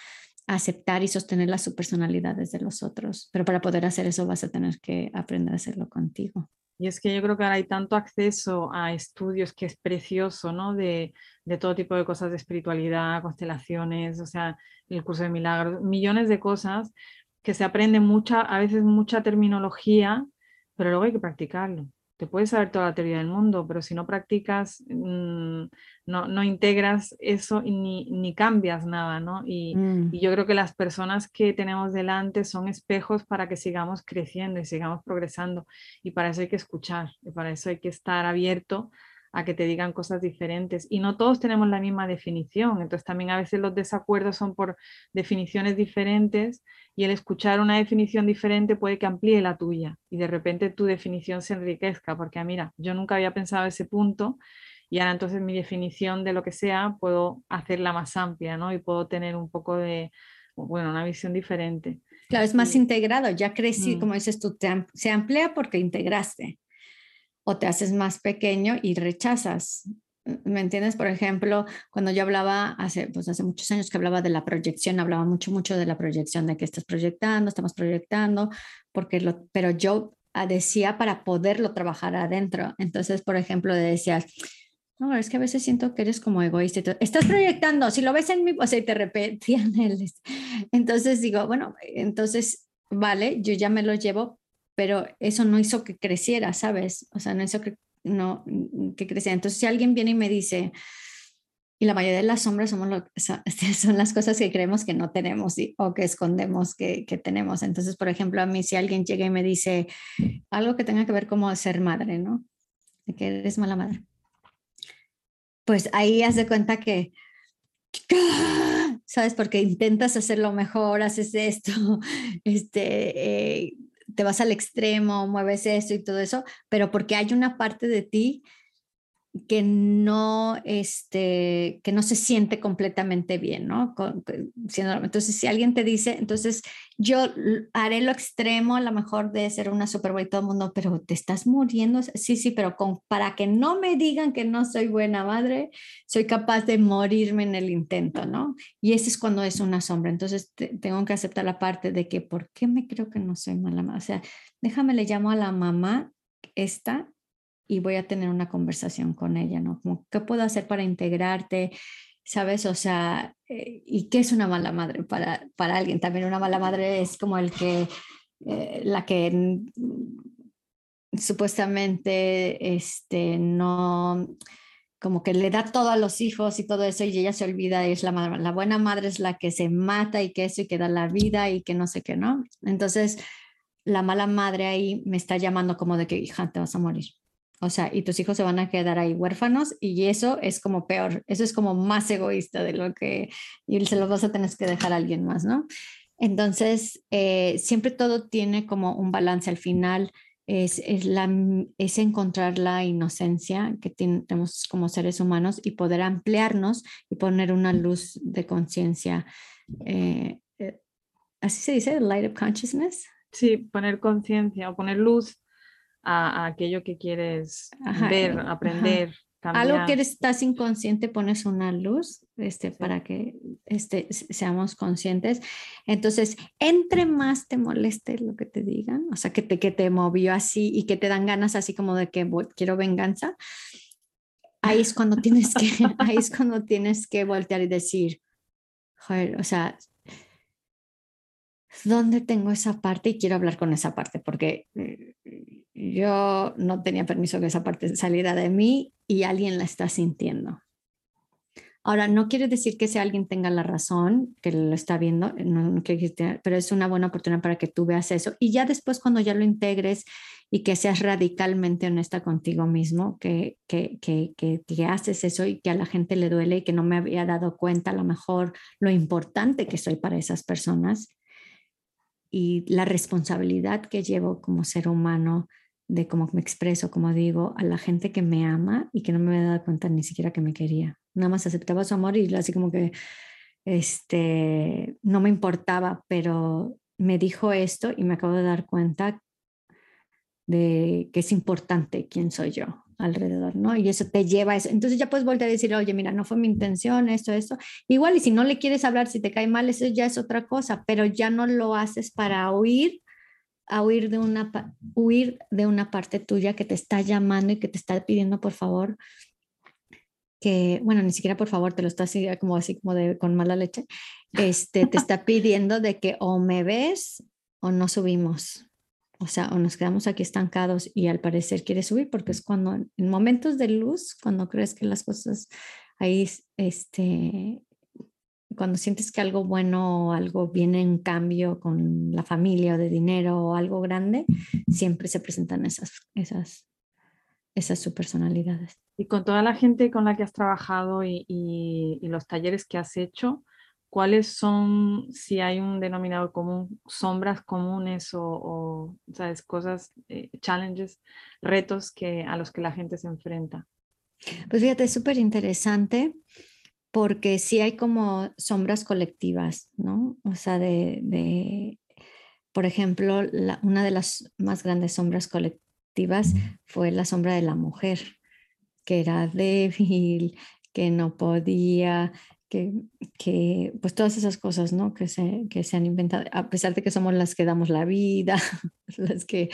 aceptar y sostener las subpersonalidades de los otros, pero para poder hacer eso vas a tener que aprender a hacerlo contigo. Y es que yo creo que ahora hay tanto acceso a estudios que es precioso, ¿no? De, de, todo tipo de cosas de espiritualidad, constelaciones, o sea, el curso de milagros, millones de cosas que se aprende mucha, a veces mucha terminología, pero luego hay que practicarlo te puedes saber toda la teoría del mundo, pero si no practicas, mm, no, no, integras eso y ni, ni, cambias nada, ¿no? Y, mm. y, yo creo que las personas que tenemos delante son espejos para que sigamos creciendo y sigamos progresando. Y para eso hay que escuchar, y para eso hay que estar abierto a que te digan cosas diferentes. Y no todos tenemos la misma definición, entonces también a veces los desacuerdos son por definiciones diferentes y el escuchar una definición diferente puede que amplíe la tuya y de repente tu definición se enriquezca, porque ah, mira, yo nunca había pensado ese punto y ahora entonces mi definición de lo que sea puedo hacerla más amplia, ¿no? Y puedo tener un poco de, bueno, una visión diferente. Claro, es más integrado, ya crecí, mm. como dices tú, se amplía porque integraste o te haces más pequeño y rechazas. ¿Me entiendes? Por ejemplo, cuando yo hablaba hace, pues hace muchos años que hablaba de la proyección, hablaba mucho, mucho de la proyección, de que estás proyectando, estamos proyectando, porque lo, pero yo ah, decía para poderlo trabajar adentro. Entonces, por ejemplo, decías, no, es que a veces siento que eres como egoísta. Estás proyectando, si lo ves en mi, o sea, y te repetían el... Entonces digo, bueno, entonces, vale, yo ya me lo llevo, pero eso no hizo que creciera, ¿sabes? O sea, no hizo que, no, que creciera. Entonces, si alguien viene y me dice, y la mayoría de las sombras somos lo, son las cosas que creemos que no tenemos o que escondemos que, que, tenemos. Entonces, por ejemplo, a mí si alguien llega y me dice algo que tenga que ver como ser madre, ¿no? De que eres mala madre. Pues ahí haz de cuenta que, ¿sabes? Porque intentas hacerlo mejor, haces esto, este, eh, te vas al extremo, mueves esto y todo eso, pero porque hay una parte de ti que no, este, que no se siente completamente bien, ¿no? Entonces, si alguien te dice, entonces yo haré lo extremo, a lo mejor de ser una superboy todo el mundo, pero te estás muriendo, sí, sí, pero con, para que no me digan que no soy buena madre, soy capaz de morirme en el intento, ¿no? Y ese es cuando es una sombra, entonces tengo que aceptar la parte de que, ¿por qué me creo que no soy mala madre? O sea, déjame le llamo a la mamá esta y voy a tener una conversación con ella, ¿no? Como, ¿qué puedo hacer para integrarte? ¿sabes? O sea, eh, ¿y qué es una mala madre para, para alguien? También una mala madre es como el que, eh, la que supuestamente este, no, como que le da todo a los hijos y todo eso y ella se olvida y es la madre. La buena madre es la que se mata y que eso y que da la vida y que no sé qué, ¿no? Entonces, la mala madre ahí me está llamando como de que, hija, te vas a morir. O sea, y tus hijos se van a quedar ahí huérfanos y eso es como peor, eso es como más egoísta de lo que, y se los vas a tener que dejar a alguien más, ¿no? Entonces, eh, siempre todo tiene como un balance al final es, es, la, es encontrar la inocencia que tenemos como seres humanos y poder ampliarnos y poner una luz de conciencia. Eh, eh, ¿Así se dice? Light of consciousness. Sí, poner conciencia o poner luz a, aquello que quieres ver, aprender. Algo que estás inconsciente, pones una luz este, para que este, seamos conscientes. Entonces, entre más te moleste lo que te digan, o sea, que te, que te movió así y que te dan ganas así como de que quiero venganza, ahí es cuando tienes que, ahí es cuando tienes que voltear y decir, joder, o sea, ¿dónde tengo esa parte? Y quiero hablar con esa parte, porque eh, yo no tenía permiso que esa parte saliera de mí y alguien la está sintiendo. Ahora, no quiere decir que si alguien tenga la razón, que lo está viendo, no, pero es una buena oportunidad para que tú veas eso. Y ya después, cuando ya lo integres y que seas radicalmente honesta contigo mismo, que, que, que, que, haces eso y que a la gente le duele y que no me había dado cuenta a lo mejor lo importante que soy para esas personas y la responsabilidad que llevo como ser humano de cómo me expreso, como digo, a la gente que me ama y que no me había dado cuenta ni siquiera que me quería. Nada más aceptaba su amor y así como que este, no me importaba, pero me dijo esto y me acabo de dar cuenta de que es importante quién soy yo alrededor, ¿no? Y eso te lleva a eso. Entonces ya puedes volver a decir, oye, mira, no fue mi intención, esto, esto. Igual, y si no le quieres hablar, si te cae mal, eso ya es otra cosa, pero ya no lo haces para huir a huir de una, huir de una parte tuya que te está llamando y que te está pidiendo por favor que, bueno, ni siquiera por favor, te lo está así como así como de con mala leche, este, te está pidiendo de que o me ves o no subimos. O sea, o nos quedamos aquí estancados y al parecer quieres subir porque es cuando en momentos de luz, cuando crees que las cosas ahí este, cuando sientes que algo bueno o algo viene en cambio con la familia o de dinero o algo grande, siempre se presentan esas, esas, esas subpersonalidades. Y con toda la gente con la que has trabajado y, y, los talleres que has hecho, ¿cuáles son, si hay un denominador común, sombras comunes o, o ¿sabes? cosas, eh, challenges, retos que, a los que la gente se enfrenta? Pues fíjate, es súper interesante porque sí hay como sombras colectivas, ¿no? O sea, de, por ejemplo, una de las más grandes sombras colectivas fue la sombra de la mujer, que era débil, que no podía, que, que, pues todas esas cosas, ¿no? Que se, que se han inventado, a pesar de que somos las que damos la vida, las que,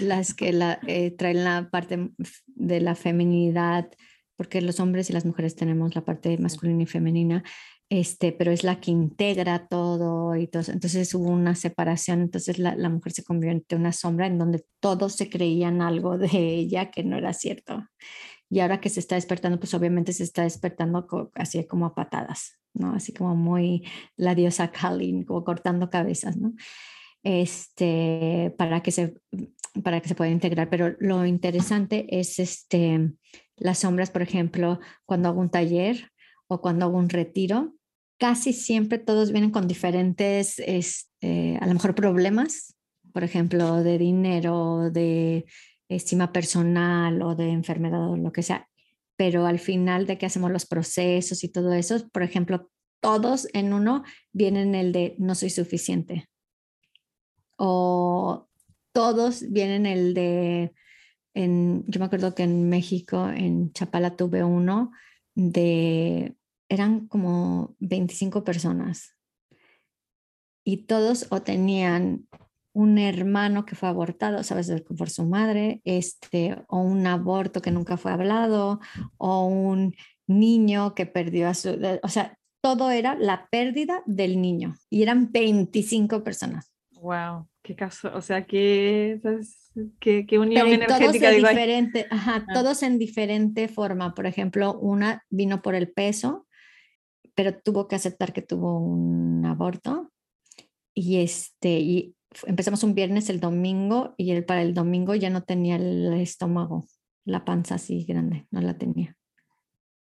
las que la, eh, traen la parte de la feminidad, porque los hombres y las mujeres tenemos la parte masculina y femenina, este, pero es la que integra todo y todo. Entonces hubo una separación, entonces la, la, mujer se convirtió en una sombra en donde todos se creían algo de ella que no era cierto. Y ahora que se está despertando, pues obviamente se está despertando así como a patadas, ¿no? Así como muy la diosa Kali, como cortando cabezas, ¿no? Este, para que se, para que se pueda integrar. Pero lo interesante es este, las sombras, por ejemplo, cuando hago un taller o cuando hago un retiro, casi siempre todos vienen con diferentes, este, a lo mejor problemas, por ejemplo, de dinero, de estima personal o de enfermedad o lo que sea. Pero al final de que hacemos los procesos y todo eso, por ejemplo, todos en uno vienen el de no soy suficiente. O todos vienen el de yo me acuerdo que en México, en Chapala, tuve uno de, eran como 25 personas. Y todos o tenían un hermano que fue abortado, sabes, por su madre, este, o un aborto que nunca fue hablado, o un niño que perdió a su, o sea, todo era la pérdida del niño. Y eran 25 personas. Wow, qué caso, o sea, qué, qué, qué unión Pero energética. Todos, en diferente, ajá, ah. todos en diferente forma. Por ejemplo, una vino por el peso, pero tuvo que aceptar que tuvo un aborto y este y empezamos un viernes, el domingo, y el, para el domingo ya no tenía el estómago, la panza así grande, no la tenía,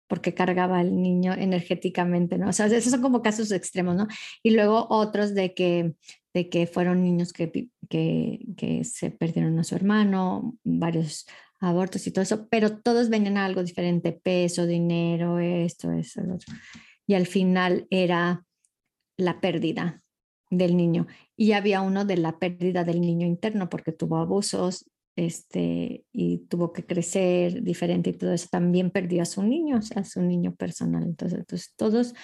porque cargaba al niño energéticamente, ¿no? O sea, esos son como casos extremos, ¿no? Y luego otros de que, de que fueron niños que, que, que se perdieron a su hermano, varios abortos y todo eso, pero todos venían a algo diferente, peso, dinero, esto, eso, lo otro. Y al final era la pérdida del niño y había uno de la pérdida del niño interno porque tuvo abusos este, y tuvo que crecer diferente y todo eso. También perdió a su niño, o a su niño personal. Entonces, entonces todos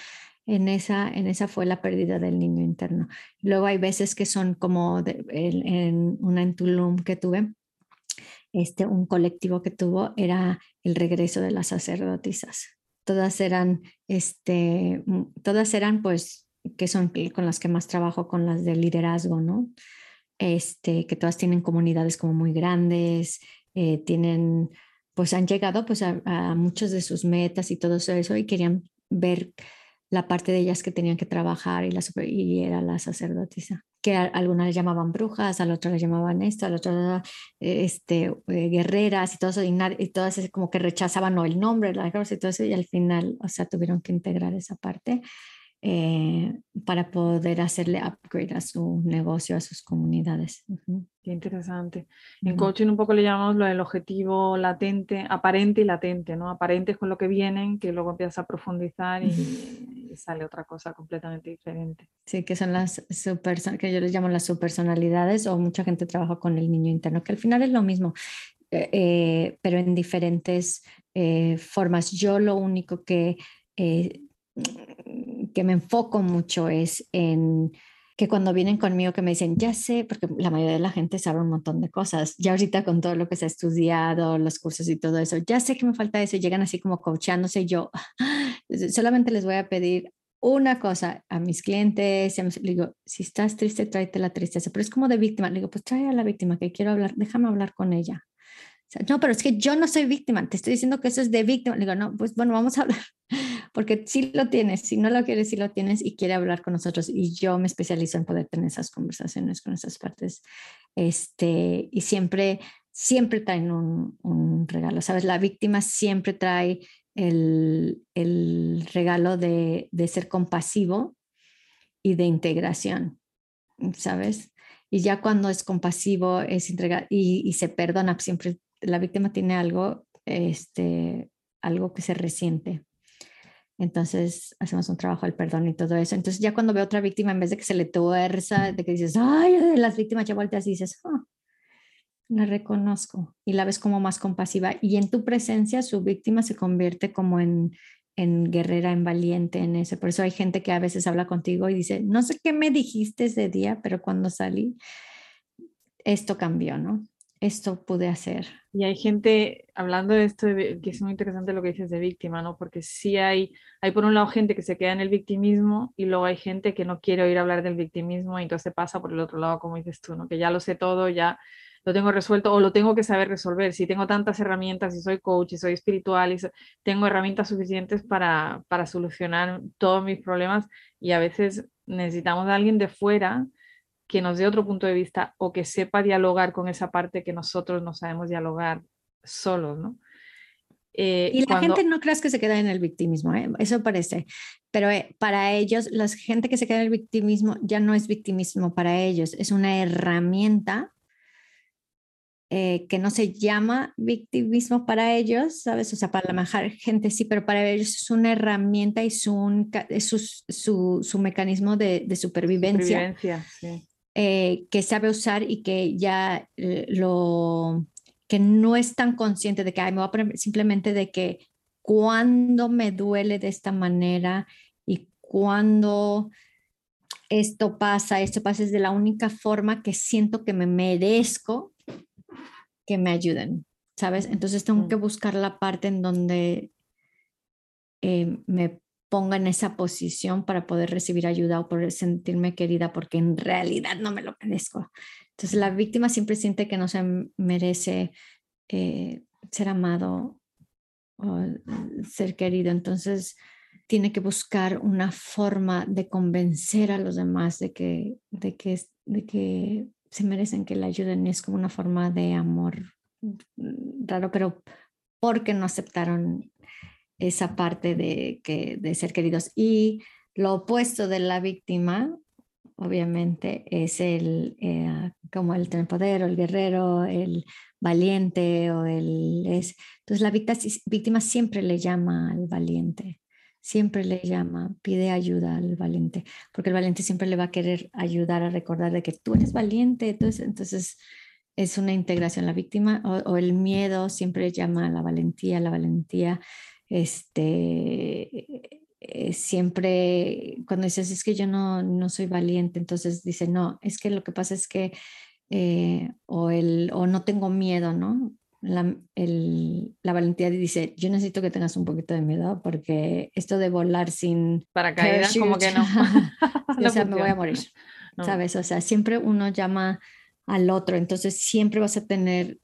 en esa, en esa fue la pérdida del niño interno. Luego hay veces que son como en, una en Tulum que tuve, este, un colectivo que tuvo era el regreso de las sacerdotisas. Todas eran, este, todas eran pues que son con las que más trabajo, con las de liderazgo, ¿no? Este, que todas tienen comunidades como muy grandes, eh, tienen, pues han llegado pues a, a muchas de sus metas y todo eso y querían ver la parte de ellas que tenían que trabajar y, la y era la sacerdotisa, que a, algunas les llamaban brujas, al otro les llamaban esto, al otro este, eh, guerreras y todo eso, todas como que rechazaban no, el nombre, la y todo eso, y al final, o sea, tuvieron que integrar esa parte. Eh, para poder hacerle upgrade a su negocio, a sus comunidades. Qué interesante. En coaching un poco le llamamos lo del objetivo latente, aparente y latente, ¿no? Aparente con lo que vienen, que luego empiezas a profundizar y, sale otra cosa completamente diferente. Sí, que son las super, que yo les llamo las subpersonalidades o mucha gente trabaja con el niño interno, que al final es lo mismo. Eh, eh, pero en diferentes formas. Yo lo único que que me enfoco mucho es en que cuando vienen conmigo que me dicen, ya sé, porque la mayoría de la gente sabe un montón de cosas, ya ahorita con todo lo que se ha estudiado, los cursos y todo eso, ya sé que me falta eso, llegan así como coachándose yo, solamente les voy a pedir una cosa a mis clientes, les digo, si estás triste, tráete la tristeza, pero es como de víctima, le digo, pues trae a la víctima que quiero hablar, déjame hablar con ella. no, pero es que yo no soy víctima, te estoy diciendo que eso es de víctima. Le digo, no, pues bueno, vamos a hablar porque si lo tienes, si no lo quieres, si lo tienes y quiere hablar con nosotros. Y yo me especializo en poder tener esas conversaciones con esas partes. Este, y siempre, siempre traen un, un regalo, ¿sabes? La víctima siempre trae el, el regalo de, de, ser compasivo y de integración, ¿sabes? Y ya cuando es compasivo es entrega y, y, se perdona, siempre la víctima tiene algo, este, algo que se resiente. Entonces hacemos un trabajo del perdón y todo eso. Entonces ya cuando veo otra víctima, en vez de que se le tuerza, de que dices, ay, las víctimas ya volteas y dices, ah, la reconozco y la ves como más compasiva. Y en tu presencia su víctima se convierte como en, en guerrera, en valiente, en eso. Por eso hay gente que a veces habla contigo y dice, no sé qué me dijiste ese día, pero cuando salí, esto cambió, ¿no? Esto pude hacer. Y hay gente, hablando de esto, que es muy interesante lo que dices de víctima, ¿no? Porque sí hay, hay por un lado gente que se queda en el victimismo y luego hay gente que no quiere oír hablar del victimismo y entonces pasa por el otro lado, como dices tú, ¿no? Que ya lo sé todo, ya lo tengo resuelto o lo tengo que saber resolver. Si tengo tantas herramientas y soy coach y soy espiritual y tengo herramientas suficientes para, para solucionar todos mis problemas y a veces necesitamos a alguien de fuera que nos dé otro punto de vista o que sepa dialogar con esa parte que nosotros no sabemos dialogar solos, ¿no? Eh, y la gente no creas que se queda en el victimismo, ¿eh? eso parece, pero eh, para ellos, la gente que se queda en el victimismo ya no es victimismo para ellos, es una herramienta que no se llama victimismo para ellos, ¿sabes? O sea, para la mejor gente sí, pero para ellos es una herramienta y su, es su, su, su mecanismo de, de supervivencia. supervivencia sí. Eh, que sabe usar y que ya eh, lo, que no es tan consciente de que me voy a simplemente de que cuando me duele de esta manera y cuando esto pasa, esto pasa es de la única forma que siento que me merezco que me ayuden, ¿sabes? Entonces tengo que buscar la parte en donde eh, me ponga en esa posición para poder recibir ayuda o poder sentirme querida porque en realidad no me lo merezco. Entonces la víctima siempre siente que no se merece eh, ser amado o ser querido. Entonces tiene que buscar una forma de convencer a los demás de que, de que, de que se merecen que le ayuden. Y es como una forma de amor raro, pero porque no aceptaron esa parte de, que, de ser queridos. Y lo opuesto de la víctima, obviamente, es el, eh, como el tener poder o el guerrero, el valiente o el... Es, entonces la víctima, víctima siempre le llama al valiente, siempre le llama, pide ayuda al valiente, porque el valiente siempre le va a querer ayudar a recordar de que tú eres valiente, entonces, entonces es una integración. La víctima o, el miedo siempre llama a la valentía, la valentía este, eh, siempre cuando dices es que yo no, no soy valiente, entonces dice, no, es que lo que pasa es que, eh, o, el, o no tengo miedo, ¿no? La, el, la, valentía dice, yo necesito que tengas un poquito de miedo porque esto de volar sin... Para caer, como que no. o sea, me voy a morir, ¿sabes? O sea, siempre uno llama al otro, entonces siempre vas a tener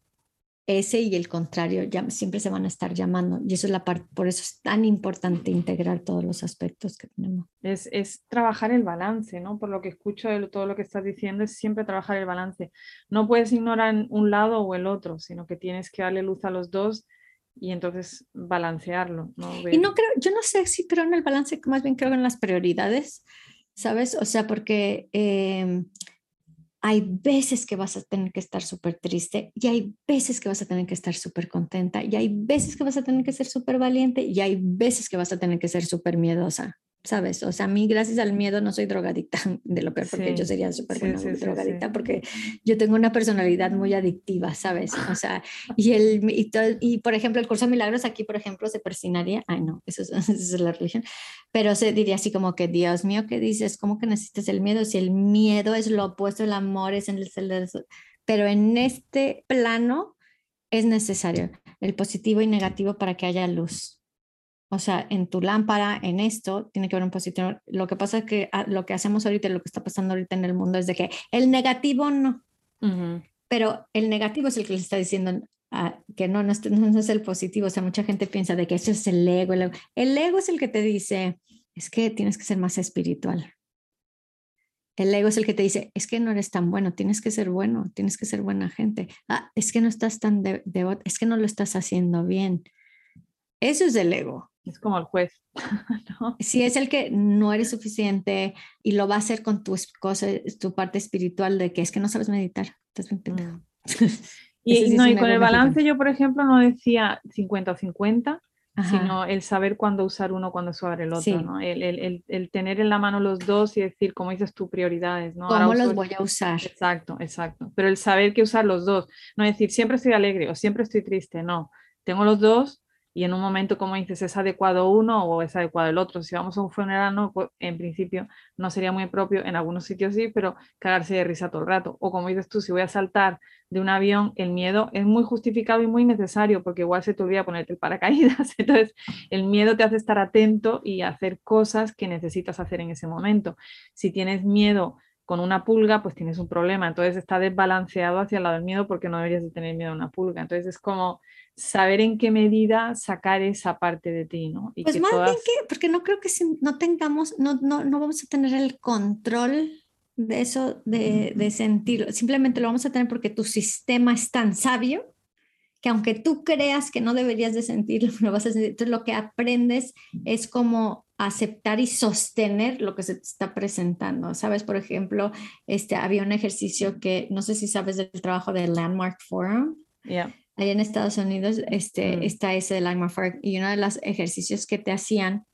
ese y el contrario ya, siempre se van a estar llamando. Y eso es la parte, por eso es tan importante integrar todos los aspectos que tenemos. Es, es trabajar el balance, ¿no? Por lo que escucho de todo lo que estás diciendo, es siempre trabajar el balance. No puedes ignorar un lado o el otro, sino que tienes que darle luz a los dos y entonces balancearlo. ¿no? Y no creo, yo no sé si creo en el balance, más bien creo en las prioridades, ¿sabes? O sea, porque... Eh, hay veces que vas a tener que estar súper triste y hay veces que vas a tener que estar súper contenta y hay veces que vas a tener que ser súper valiente y hay veces que vas a tener que ser súper miedosa. ¿Sabes? O sea, a mí gracias al miedo no soy drogadicta de lo peor, porque yo sería súper buena drogadicta, porque yo tengo una personalidad muy adictiva, ¿sabes? O sea, y, el, y, por ejemplo, el curso de milagros aquí, por ejemplo, se persinaría, ay no, eso es, es, la religión, pero se diría así como que, Dios mío, ¿qué dices? ¿Cómo que necesitas el miedo? Si el miedo es lo opuesto, el amor es en el... Pero en este plano es necesario el positivo y negativo para que haya luz. O sea, en tu lámpara, en esto, tiene que haber un positivo. Lo que pasa es que ah, lo que hacemos ahorita, lo que está pasando ahorita en el mundo es de que el negativo no. Pero el negativo es el que les está diciendo ah, que no no es, el positivo. O sea, mucha gente piensa de que eso es el ego, el ego. El ego es el que te dice, es que tienes que ser más espiritual. El ego es el que te dice, es que no eres tan bueno, tienes que ser bueno, tienes que ser buena gente. Ah, es que no estás tan devoto, es que no lo estás haciendo bien. Eso es el ego. Es como el juez. Si es el que no eres suficiente y lo va a hacer con tu, cosa, tu parte espiritual de que es que no sabes meditar. Mm. y, no, y con el balance yo, por ejemplo, no decía 50 o 50, sino el saber cuándo usar uno, cuándo usar el otro, ¿no? El, el, el, tener en la mano los dos y decir, como dices tú, prioridades, ¿no? ¿Cómo los voy a usar? Exacto, exacto. Pero el saber que usar los dos, no decir, siempre estoy alegre o siempre estoy triste, no. Tengo los dos y en un momento, como dices, es adecuado uno o es adecuado el otro. Si vamos a un funeral, no, pues, en principio no sería muy propio, en algunos sitios sí, pero cagarse de risa todo el rato. O como dices tú, si voy a saltar de un avión, el miedo es muy justificado y muy necesario porque igual se te olvida ponerte el paracaídas. Entonces, el miedo te hace estar atento y hacer cosas que necesitas hacer en ese momento. Si tienes miedo con una pulga, pues tienes un problema. Entonces está desbalanceado hacia el lado del miedo porque no deberías de tener miedo a una pulga. Entonces es como saber en qué medida sacar esa parte de ti, ¿no? Y pues más bien que, porque no creo que si no tengamos, no, no, no vamos a tener el control de eso, de, de sentirlo. Simplemente lo vamos a tener porque tu sistema es tan sabio que aunque tú creas que no deberías de sentirlo, lo vas a sentir. Entonces lo que aprendes es como aceptar y sostener lo que se te está presentando. Sabes, por ejemplo, este, había un ejercicio que no sé si sabes del trabajo del Landmark Forum. Yeah. Ahí en Estados Unidos este, mm. está ese de Landmark Forum y uno de los ejercicios que te hacían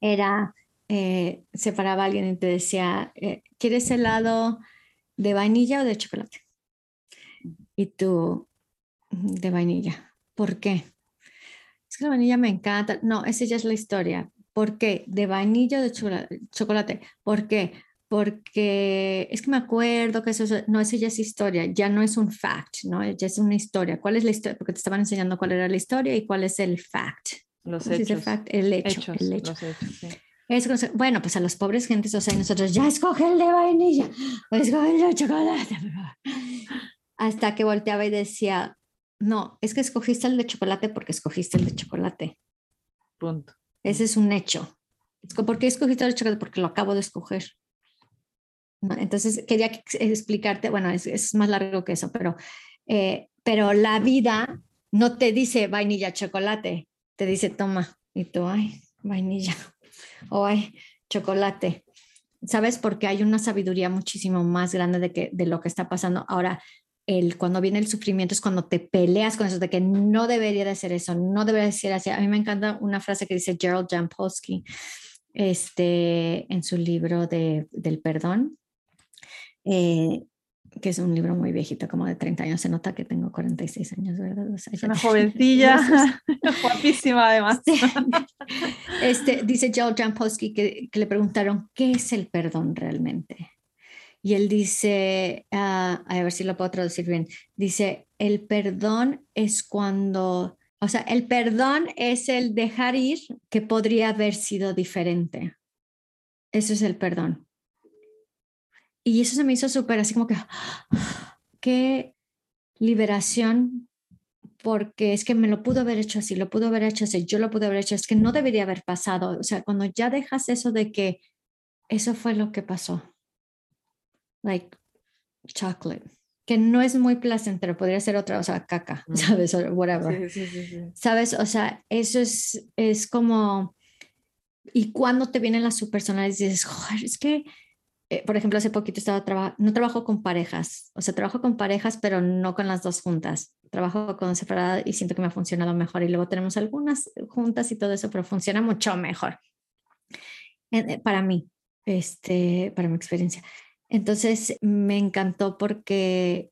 era eh, separaba a alguien y te decía, eh, ¿quieres helado de vainilla o de chocolate? Y tú, de vainilla. ¿Por qué? Es que la vainilla me encanta. No, esa ya es la historia. ¿Por qué? De vainilla o de chocolate. ¿Por qué? Porque es que me acuerdo que eso no, eso ya es historia, ya no es un fact, ¿no? Ya es una historia. ¿Cuál es la historia? Porque te estaban enseñando cuál era la historia y cuál es el fact. Los hechos. el hecho. el hecho. bueno, pues a los pobres gentes, o sea, nosotros ya escoge el de vainilla, o escoge el de chocolate, Hasta que volteaba y decía, no, es que escogiste el de chocolate porque escogiste el de chocolate. Punto. Ese es un hecho. ¿Por qué escogiste el de chocolate? Porque lo acabo de escoger. Entonces, quería explicarte, bueno, es, más largo que eso, pero, eh, pero la vida no te dice vainilla chocolate, te dice toma, y tú, ay, vainilla, o ay, chocolate. ¿Sabes? Porque hay una sabiduría muchísimo más grande de, que, de lo que está pasando. Ahora, el, cuando viene el sufrimiento es cuando te peleas con eso, de que no debería de ser eso, no debería de ser así. A mí me encanta una frase que dice Gerald Jampolsky este, en su libro de, del perdón, eh, que es un libro muy viejito, como de 30 años, se nota que tengo 46 años, ¿verdad? Una jovencilla, guapísima además. Este, dice Joel Jampolsky que, que, le preguntaron, ¿qué es el perdón realmente? Y él dice, ah, a ver si lo puedo traducir bien, dice, el perdón es cuando, o sea, el perdón es el dejar ir que podría haber sido diferente. Eso es el perdón. Y eso se me hizo súper así como que, qué liberación, porque es que me lo pudo haber hecho así, lo pudo haber hecho así, yo lo pude haber hecho, es que no debería haber pasado. O sea, cuando ya dejas eso de que eso fue lo que pasó, like chocolate, que no es muy placentero, podría ser otra, o sea, caca, ¿sabes? O whatever. Sí, sí, sí, ¿Sabes? O sea, eso es, es como, y cuando te vienen las subpersonales dices, joder, es que eh, por ejemplo, hace poquito estaba trabajando, no trabajo con parejas, o sea, trabajo con parejas, pero no con las dos juntas. Trabajo con separada y siento que me ha funcionado mejor. Y luego tenemos algunas juntas y todo eso, pero funciona mucho mejor eh, para mí, este, para mi experiencia. Entonces me encantó porque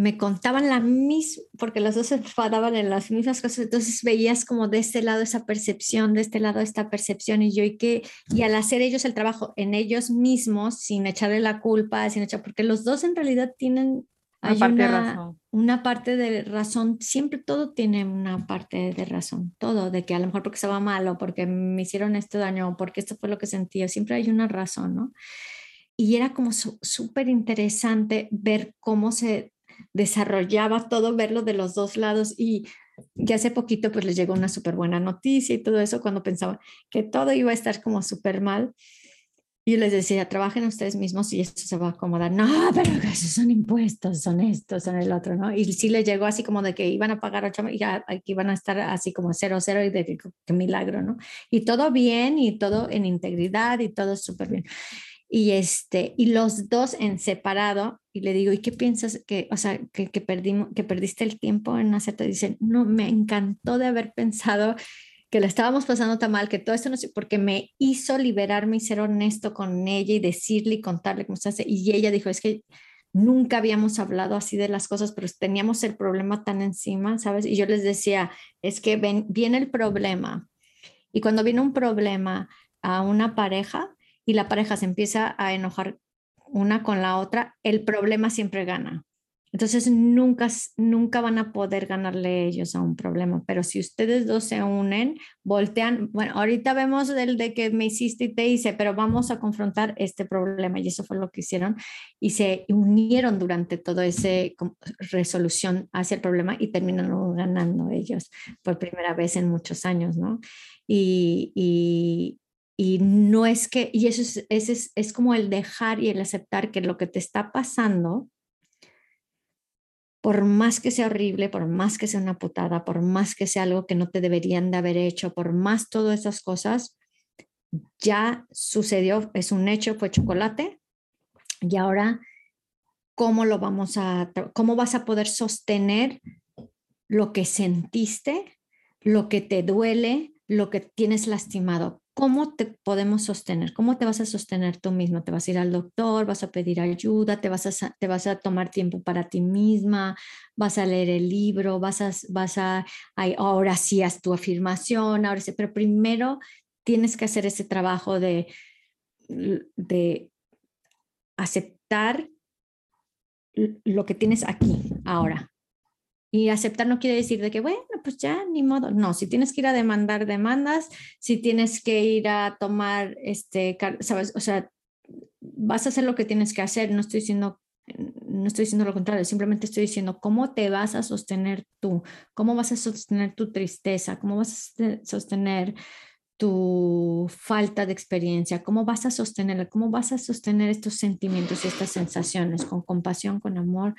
me contaban la misma, porque los dos se enfadaban en las mismas cosas, entonces veías como de este lado esa percepción, de este lado esta percepción, y yo, y que, y al hacer ellos el trabajo en ellos mismos, sin echarle la culpa, sin echar, porque los dos en realidad tienen una parte de razón. Una parte de razón, siempre todo tiene una parte de razón, todo, de que a lo mejor porque estaba malo, porque me hicieron este daño, porque esto fue lo que sentía, siempre hay una razón, ¿no? Y era como súper interesante ver cómo se desarrollaba todo, verlo de los dos lados y ya hace poquito pues les llegó una súper buena noticia y todo eso cuando pensaba que todo iba a estar como súper mal. Y les decía, trabajen ustedes mismos y esto se va a acomodar. No, pero esos son impuestos, son estos, son el otro, ¿no? Y sí les llegó así como de que iban a pagar ocho y aquí iban a estar así como cero, cero y de qué milagro, ¿no? Y todo bien y todo en integridad y todo súper bien. Y, este, y los dos en separado, y le digo, ¿y qué piensas que, o sea, que, que, perdimos, que perdiste el tiempo en hacerte? Dicen, no, me encantó de haber pensado que la estábamos pasando tan mal, que todo esto no sé, porque me hizo liberarme y ser honesto con ella y decirle y contarle cómo se. Y ella dijo, es que nunca habíamos hablado así de las cosas, pero teníamos el problema tan encima, ¿sabes? Y yo les decía, es que ven, viene el problema. Y cuando viene un problema a una pareja, y la pareja se empieza a enojar una con la otra, el problema siempre gana. Entonces nunca, nunca van a poder ganarle ellos a un problema, pero si ustedes dos se unen, voltean, bueno, ahorita vemos el de que me hiciste y te hice, pero vamos a confrontar este problema y eso fue lo que hicieron y se unieron durante toda esa resolución hacia el problema y terminaron ganando ellos por primera vez en muchos años, ¿no? Y, y, y no es que, y eso es, es, es como el dejar y el aceptar que lo que te está pasando, por más que sea horrible, por más que sea una putada, por más que sea algo que no te deberían de haber hecho, por más todas esas cosas, ya sucedió, es un hecho, fue chocolate. Y ahora, ¿cómo lo vamos a, cómo vas a poder sostener lo que sentiste, lo que te duele, lo que tienes lastimado? ¿Cómo te podemos sostener? ¿Cómo te vas a sostener tú mismo? ¿Te vas a ir al doctor? ¿Vas a pedir ayuda? ¿Te vas a, te vas a tomar tiempo para ti misma? ¿Vas a leer el libro? ¿Vas a, vas a, ahora sí haz tu afirmación? Ahora sí, pero primero tienes que hacer ese trabajo de, de aceptar lo que tienes aquí, ahora. Y aceptar no quiere decir de que, bueno, pues ya, ni modo. No, si tienes que ir a demandar, demandas. Si tienes que ir a tomar, este, sabes, o sea, vas a hacer lo que tienes que hacer. No estoy diciendo, no estoy diciendo lo contrario, simplemente estoy diciendo cómo te vas a sostener tú, cómo vas a sostener tu tristeza, cómo vas a sostener tu falta de experiencia, cómo vas a sostener, cómo vas a sostener estos sentimientos y estas sensaciones con compasión, con amor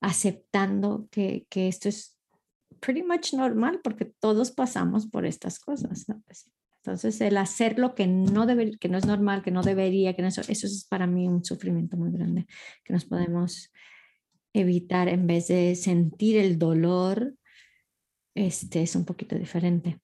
aceptando que, que esto es pretty much normal porque todos pasamos por estas cosas. Entonces, el hacer lo que no, debe, que no es normal, que no debería, que eso, eso es para mí un sufrimiento muy grande que nos podemos evitar en vez de sentir el dolor, este es un poquito diferente,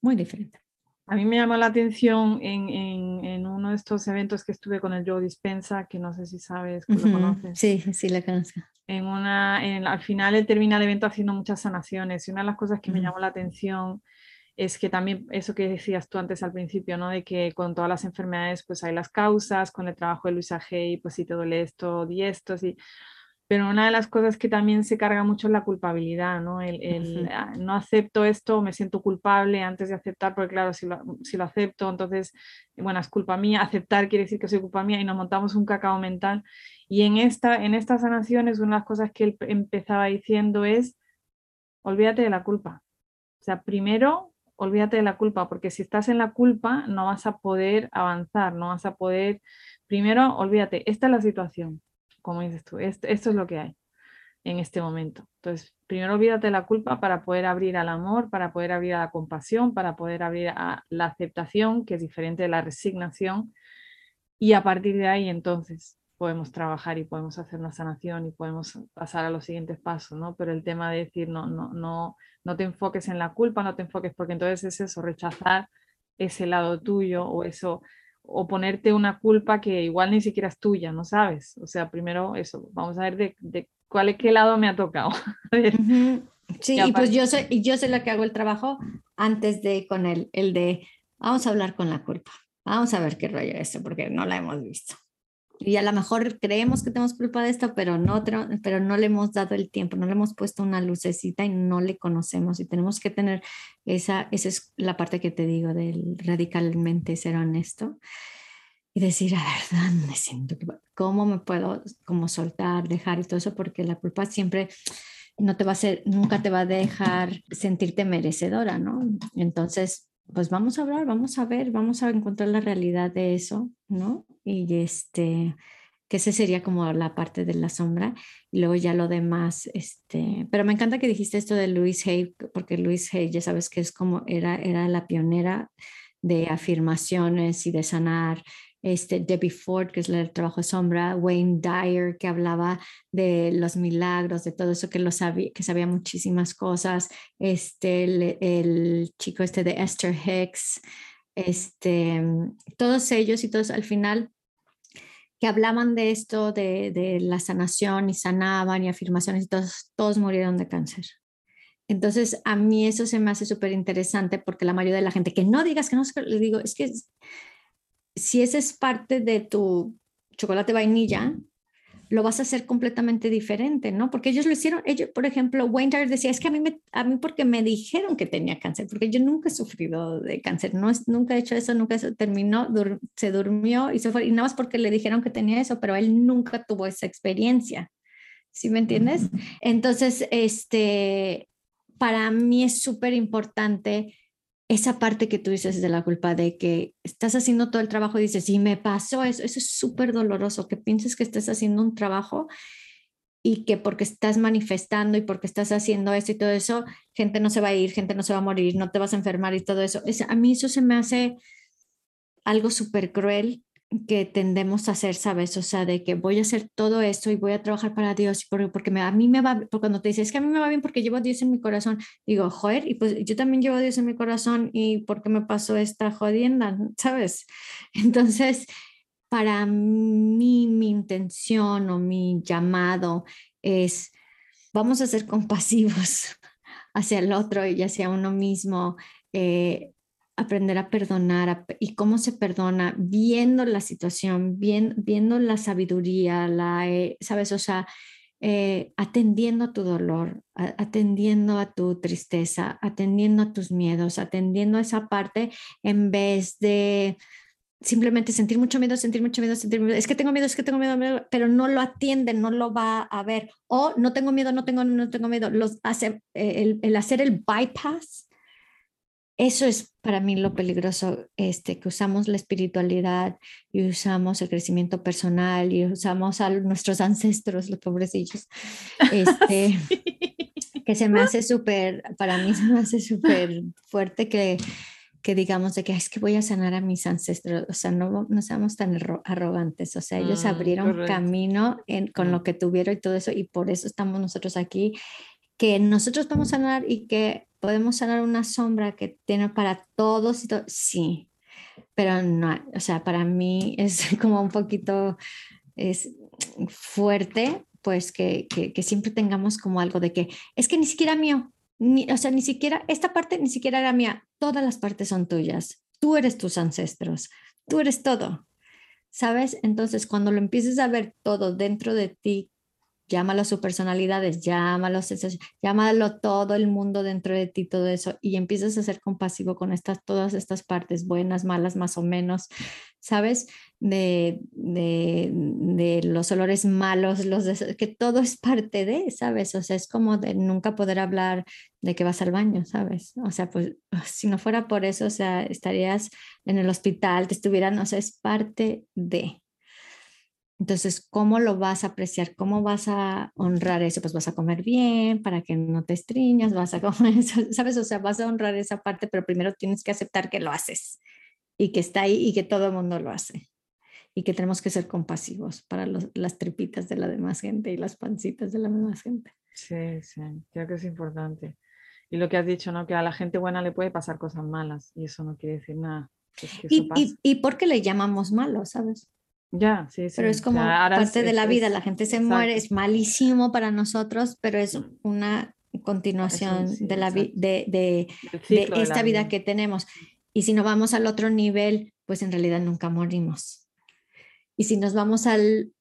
muy diferente. A mí me llamó la atención en, en, en, uno de estos eventos que estuve con el Joe Dispensa, que no sé si sabes, que lo conoces. Sí, sí, la conozco. En una, en, al final él termina el evento haciendo muchas sanaciones y una de las cosas que me llamó la atención es que también eso que decías tú antes al principio, ¿no? De que con todas las enfermedades pues hay las causas, con el trabajo de Luisa Hay, pues si te duele esto, y esto, sí pero una de las cosas que también se carga mucho es la culpabilidad, ¿no? El, ah, no acepto esto, me siento culpable antes de aceptar, porque claro, si lo, si lo, acepto, entonces, bueno, es culpa mía, aceptar quiere decir que soy culpa mía y nos montamos un cacao mental. Y en, esta, en estas sanaciones, una de las cosas que él empezaba diciendo es, olvídate de la culpa. O sea, primero, olvídate de la culpa, porque si estás en la culpa, no vas a poder avanzar, no vas a poder, primero, olvídate, esta es la situación como dices tú, esto, es lo que hay en este momento. Entonces, primero olvídate de la culpa para poder abrir al amor, para poder abrir a la compasión, para poder abrir a la aceptación, que es diferente de la resignación. Y a partir de ahí, entonces, podemos trabajar y podemos hacer una sanación y podemos pasar a los siguientes pasos, ¿no? Pero el tema de decir, no, no, no, no te enfoques en la culpa, no te enfoques, porque entonces es eso, rechazar ese lado tuyo o eso, o ponerte una culpa que igual ni siquiera es tuya, no sabes. O sea, primero eso, vamos a ver de, de cuál es qué lado me ha tocado. sí, y pues yo soy, yo soy la que hago el trabajo antes de con el, el de vamos a hablar con la culpa. Vamos a ver qué rollo es porque no la hemos visto y a lo mejor creemos que tenemos culpa de esto, pero no, pero no le hemos dado el tiempo, no le hemos puesto una lucecita y no le conocemos y tenemos que tener esa, esa es la parte que te digo del radicalmente ser honesto y decir, a ver, ¿dónde siento? ¿Cómo me puedo como soltar, dejar y todo eso? Porque la culpa siempre no te va a hacer, nunca te va a dejar sentirte merecedora, ¿no? Entonces, pues vamos a hablar, vamos a ver, vamos a encontrar la realidad de eso, ¿no? Y este, que ese sería como la parte de la sombra y luego ya lo demás, este, pero me encanta que dijiste esto de Louise Hay, porque Louise Hay ya sabes que es como era, era la pionera de afirmaciones y de sanar este, Debbie Ford, que es la del trabajo de sombra, Wayne Dyer, que hablaba de los milagros, de todo eso, que, lo sabía, que sabía muchísimas cosas, este, el, chico este de Esther Hicks, este, todos ellos y todos al final que hablaban de esto, de, de la sanación y sanaban y afirmaciones y todos, todos murieron de cáncer. Entonces, a mí eso se me hace súper interesante porque la mayoría de la gente que no digas que no, le digo, es que si ese es parte de tu chocolate vainilla, lo vas a hacer completamente diferente, ¿no? Porque ellos lo hicieron, ellos, por ejemplo, Wayne Dyer decía, es que a mí, me, a mí porque me dijeron que tenía cáncer, porque yo nunca he sufrido de cáncer, no es, nunca he hecho eso, nunca se terminó, se durmió y se fue, y nada más porque le dijeron que tenía eso, pero él nunca tuvo esa experiencia, ¿sí me entiendes? Entonces, este, para mí es súper importante esa parte que tú dices de la culpa de que estás haciendo todo el trabajo y dices, sí, me pasó eso, eso es súper doloroso, que pienses que estás haciendo un trabajo y que porque estás manifestando y porque estás haciendo esto y todo eso, gente no se va a ir, gente no se va a morir, no te vas a enfermar y todo eso. Es, a mí eso se me hace algo súper cruel que tendemos a hacer, ¿sabes? O sea, de que voy a hacer todo esto y voy a trabajar para Dios, porque, porque me, a mí me va, porque cuando te dices es que a mí me va bien porque llevo a Dios en mi corazón, digo, joder, y pues yo también llevo a Dios en mi corazón y ¿por qué me pasó esta jodienda? ¿Sabes? Entonces, para mí, mi intención o mi llamado es, vamos a ser compasivos hacia el otro y hacia uno mismo. Eh, aprender a perdonar y cómo se perdona viendo la situación, viendo la sabiduría, la, eh, ¿sabes? O sea, eh, atendiendo a tu dolor, atendiendo a tu tristeza, atendiendo a tus miedos, atendiendo a esa parte en vez de simplemente sentir mucho miedo, sentir mucho miedo, sentir miedo. Es que tengo miedo, es que tengo miedo, pero no lo atiende, no lo va a ver. O no tengo miedo, no tengo, no tengo miedo. Los hace, eh, el, hacer el bypass, eso es para mí lo peligroso, este, que usamos la espiritualidad y usamos el crecimiento personal y usamos a nuestros ancestros, los pobrecillos, este, que se me hace súper, para mí se me hace súper fuerte que que digamos de que es que voy a sanar a mis ancestros, o sea, no, no seamos tan arrogantes, o sea, ellos mm, abrieron camino en, con lo que tuvieron y todo eso, y por eso estamos nosotros aquí, que nosotros vamos a sanar y que podemos sanar una sombra que tiene para todos y todo, sí, pero no, o sea, para mí es como un poquito es fuerte, pues que, que, que siempre tengamos como algo de que es que ni siquiera mío, o sea, ni siquiera, esta parte ni siquiera era mía, todas las partes son tuyas, tú eres tus ancestros, tú eres todo, ¿sabes? Entonces, cuando lo empieces a ver todo dentro de ti, llámalo su personalidades, llámalo, llámalo todo el mundo dentro de ti, todo eso, y empiezas a ser compasivo con estas, todas estas partes, buenas, malas, más o menos, ¿sabes? De, de, los olores malos, los que todo es parte de, ¿sabes? O sea, es como de nunca poder hablar de que vas al baño, ¿sabes? O sea, pues si no fuera por eso, o sea, estarías en el hospital, te estuvieran, o sea, es parte de. Entonces, ¿cómo lo vas a apreciar? ¿Cómo vas a honrar eso? Pues vas a comer bien para que no te estriñas, vas a comer eso, ¿sabes? O sea, vas a honrar esa parte, pero primero tienes que aceptar que lo haces y que está ahí y que todo el mundo lo hace y que tenemos que ser compasivos para las tripitas de la demás gente y las pancitas de la demás gente. Sí, sí, creo que es importante. Y lo que has dicho, ¿no? Que a la gente buena le puede pasar cosas malas y eso no quiere decir nada. y, y, y, por qué le llamamos malo, ¿sabes? Ya, sí, sí. Pero es como parte de la vida, la gente se muere, es malísimo para nosotros, pero es una continuación de, la de, de, de esta vida, que tenemos. Y si nos vamos al otro nivel, pues en realidad nunca morimos. Y si nos vamos al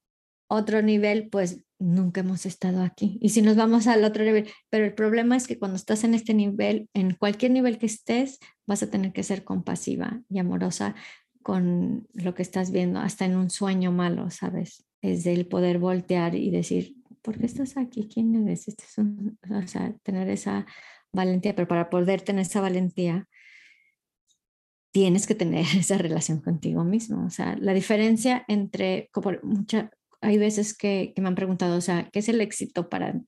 otro nivel, pues nunca hemos estado aquí. Y si nos vamos al otro nivel, pero el problema es que cuando estás en este nivel, en cualquier nivel que estés, vas a tener que ser compasiva y amorosa con lo que estás viendo, hasta en un sueño malo, ¿sabes? Es el poder voltear y decir, ¿por qué estás aquí? ¿Quién eres? Este es o sea, tener esa valentía, pero para poder tener esa valentía, tienes que tener esa relación contigo mismo. O sea, la diferencia entre, como hay veces que, que me han preguntado, o sea, ¿qué es el éxito para,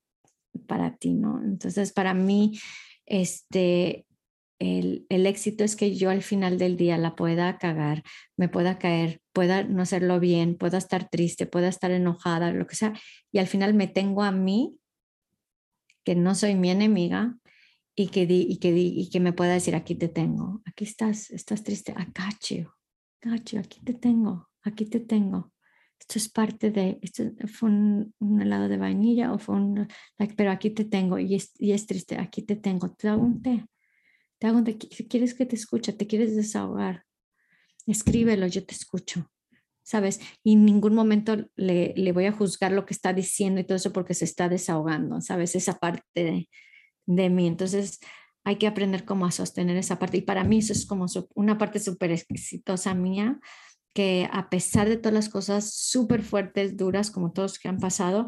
para ti? ¿no? Entonces, para mí, este, el, éxito es que yo al final del día la pueda cagar, me pueda caer, pueda no hacerlo bien, pueda estar triste, pueda estar enojada, lo que sea, y al final me tengo a mí, que no soy mi enemiga, y que, y que, y que me pueda decir, aquí te tengo, aquí estás, estás triste, acacho, acacho, aquí te tengo, aquí te tengo. Esto es parte de, esto fue un, helado de vainilla o fue un, pero aquí te tengo y es, y es triste, aquí te tengo, te hago un té te quieres que te escuche, te quieres desahogar, escríbelo, yo te escucho, ¿sabes? Y en ningún momento le, le, voy a juzgar lo que está diciendo y todo eso porque se está desahogando, ¿sabes? Esa parte de, de mí. Entonces, hay que aprender cómo a sostener esa parte. Y para mí eso es como una parte súper exitosa mía, que a pesar de todas las cosas súper fuertes, duras, como todos que han pasado,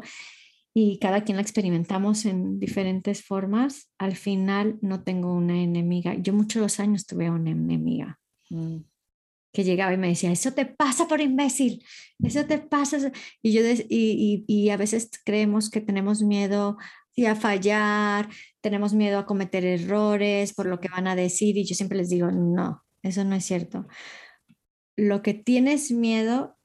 y cada quien la experimentamos en diferentes formas, al final no tengo una enemiga. Yo muchos años tuve una enemiga mm. que llegaba y me decía, eso te pasa por imbécil, eso te pasa. Y, yo y, y, a veces creemos que tenemos miedo a fallar, tenemos miedo a cometer errores por lo que van a decir y yo siempre les digo, no, eso no es cierto. Lo que tienes miedo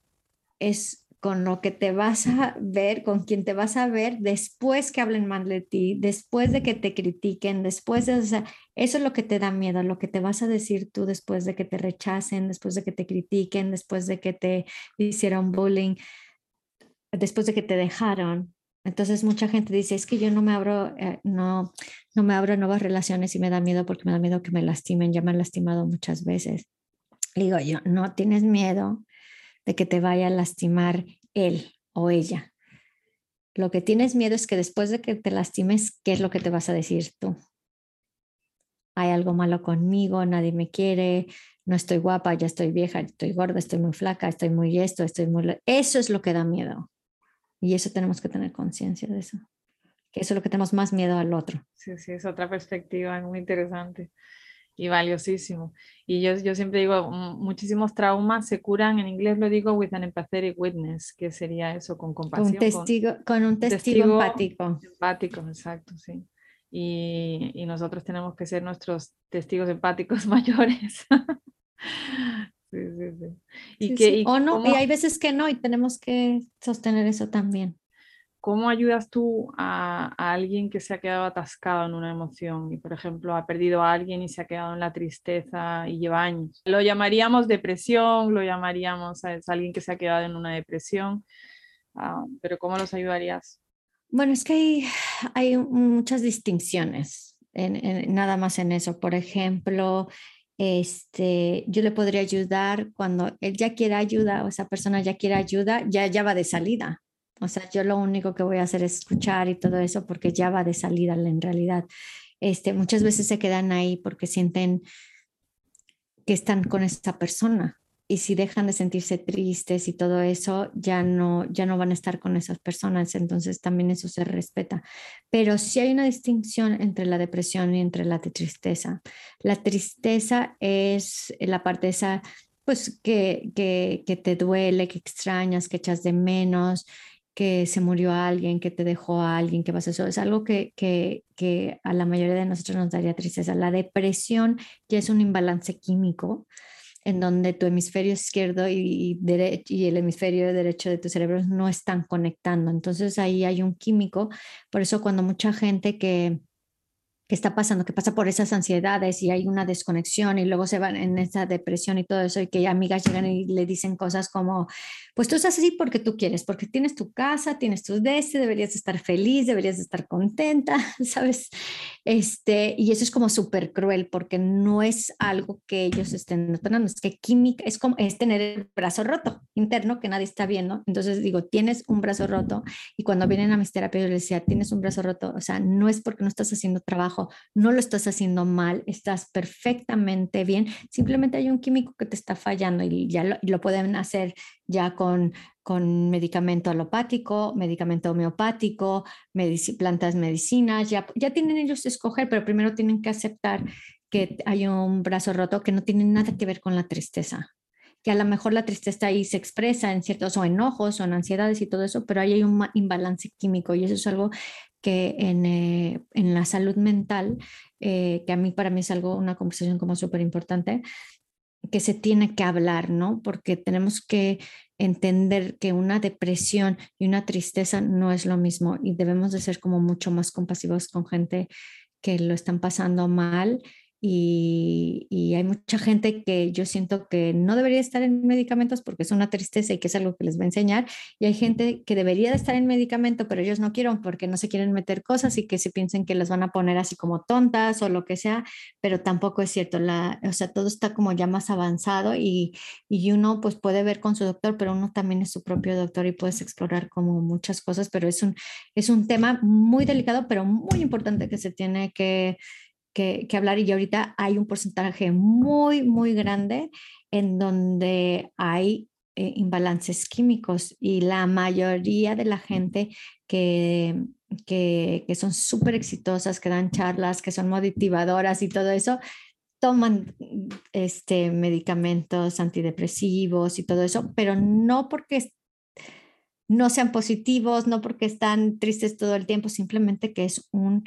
es con lo que te vas a ver, con quien te vas a ver después que hablen mal de ti, después de que te critiquen, después de, o sea, eso es lo que te da miedo, lo que te vas a decir tú después de que te rechacen, después de que te critiquen, después de que te hicieron bullying, después de que te dejaron. Entonces mucha gente dice, es que yo no me abro, eh, no, no me abro nuevas relaciones y me da miedo porque me da miedo que me lastimen, ya me han lastimado muchas veces. digo yo, no tienes miedo, de que te vaya a lastimar él o ella. Lo que tienes miedo es que después de que te lastimes, ¿qué es lo que te vas a decir tú? Hay algo malo conmigo, nadie me quiere, no estoy guapa, ya estoy vieja, estoy gorda, estoy muy flaca, estoy muy esto, estoy muy... Eso es lo que da miedo. Y eso tenemos que tener conciencia de eso. Que eso es lo que tenemos más miedo al otro. Sí, sí, es otra perspectiva muy interesante y valiosísimo. Y yo, yo siempre digo, muchísimos traumas se curan, en inglés lo digo, with an empathetic witness, que sería eso, con compasión. Un testigo, con, un testigo, empático. Empático, exacto, sí. Y, y, nosotros tenemos que ser nuestros testigos empáticos mayores. sí, sí, sí. Y que, Y o no, y hay veces que no, y tenemos que sostener eso también. ¿Cómo ayudas tú a, alguien que se ha quedado atascado en una emoción y, por ejemplo, ha perdido a alguien y se ha quedado en la tristeza y lleva años? Lo llamaríamos depresión, lo llamaríamos a alguien que se ha quedado en una depresión, ah, pero ¿cómo los ayudarías? Bueno, es que hay, hay muchas distinciones en, nada más en eso. Por ejemplo, este, yo le podría ayudar cuando él ya quiere ayuda o esa persona ya quiere ayuda, ya, ya va de salida o sea, yo lo único que voy a hacer es escuchar y todo eso porque ya va de salida en realidad. Este, muchas veces se quedan ahí porque sienten que están con esa persona y si dejan de sentirse tristes y todo eso, ya no, ya no van a estar con esas personas, entonces también eso se respeta. Pero sí hay una distinción entre la depresión y entre la tristeza. La tristeza es la parte esa, pues que, que, que te duele, que extrañas, que echas de menos, que se murió alguien, que te dejó a alguien, que pasó eso. Es algo que, que, que, a la mayoría de nosotros nos daría tristeza. La depresión ya es un imbalance químico en donde tu hemisferio izquierdo y, y el hemisferio derecho de tu cerebro no están conectando. Entonces ahí hay un químico. Por eso cuando mucha gente que que está pasando, que pasa por esas ansiedades y hay una desconexión y luego se van en esa depresión y todo eso y que amigas llegan y le dicen cosas como, pues tú estás así porque tú quieres, porque tienes tu casa, tienes tu DS, deberías estar feliz, deberías estar contenta, ¿sabes? Este, y eso es como súper cruel porque no es algo que ellos estén notando, es que química, es como, es tener el brazo roto interno que nadie está viendo. Entonces digo, tienes un brazo roto y cuando vienen a mis terapias les decía, tienes un brazo roto, o sea, no es porque no estás haciendo trabajo no lo estás haciendo mal, estás perfectamente bien, simplemente hay un químico que te está fallando y ya lo, pueden hacer ya con, con medicamento alopático, medicamento homeopático, plantas medicinas, ya, ya tienen ellos que escoger, pero primero tienen que aceptar que hay un brazo roto que no tiene nada que ver con la tristeza que a lo mejor la tristeza ahí se expresa en ciertos o enojos o en ansiedades y todo eso, pero ahí hay un imbalance químico y eso es algo que en, eh, en la salud mental, eh, que a mí para mí es algo, una conversación como súper importante, que se tiene que hablar, ¿no? Porque tenemos que entender que una depresión y una tristeza no es lo mismo y debemos de ser como mucho más compasivos con gente que lo están pasando mal y, hay mucha gente que yo siento que no debería estar en medicamentos porque es una tristeza y que es algo que les va a enseñar. Y hay gente que debería de estar en medicamento, pero ellos no quieren porque no se quieren meter cosas y que se piensen que las van a poner así como tontas o lo que sea, pero tampoco es cierto. La, o sea, todo está como ya más avanzado y, y uno pues puede ver con su doctor, pero uno también es su propio doctor y puedes explorar como muchas cosas, pero es un, es un tema muy delicado, pero muy importante que se tiene que que, hablar y ahorita hay un porcentaje muy, muy grande en donde hay eh, imbalances químicos y la mayoría de la gente que, que, que son súper exitosas, que dan charlas, que son motivadoras y todo eso, toman este, medicamentos antidepresivos y todo eso, pero no porque no sean positivos, no porque están tristes todo el tiempo, simplemente que es un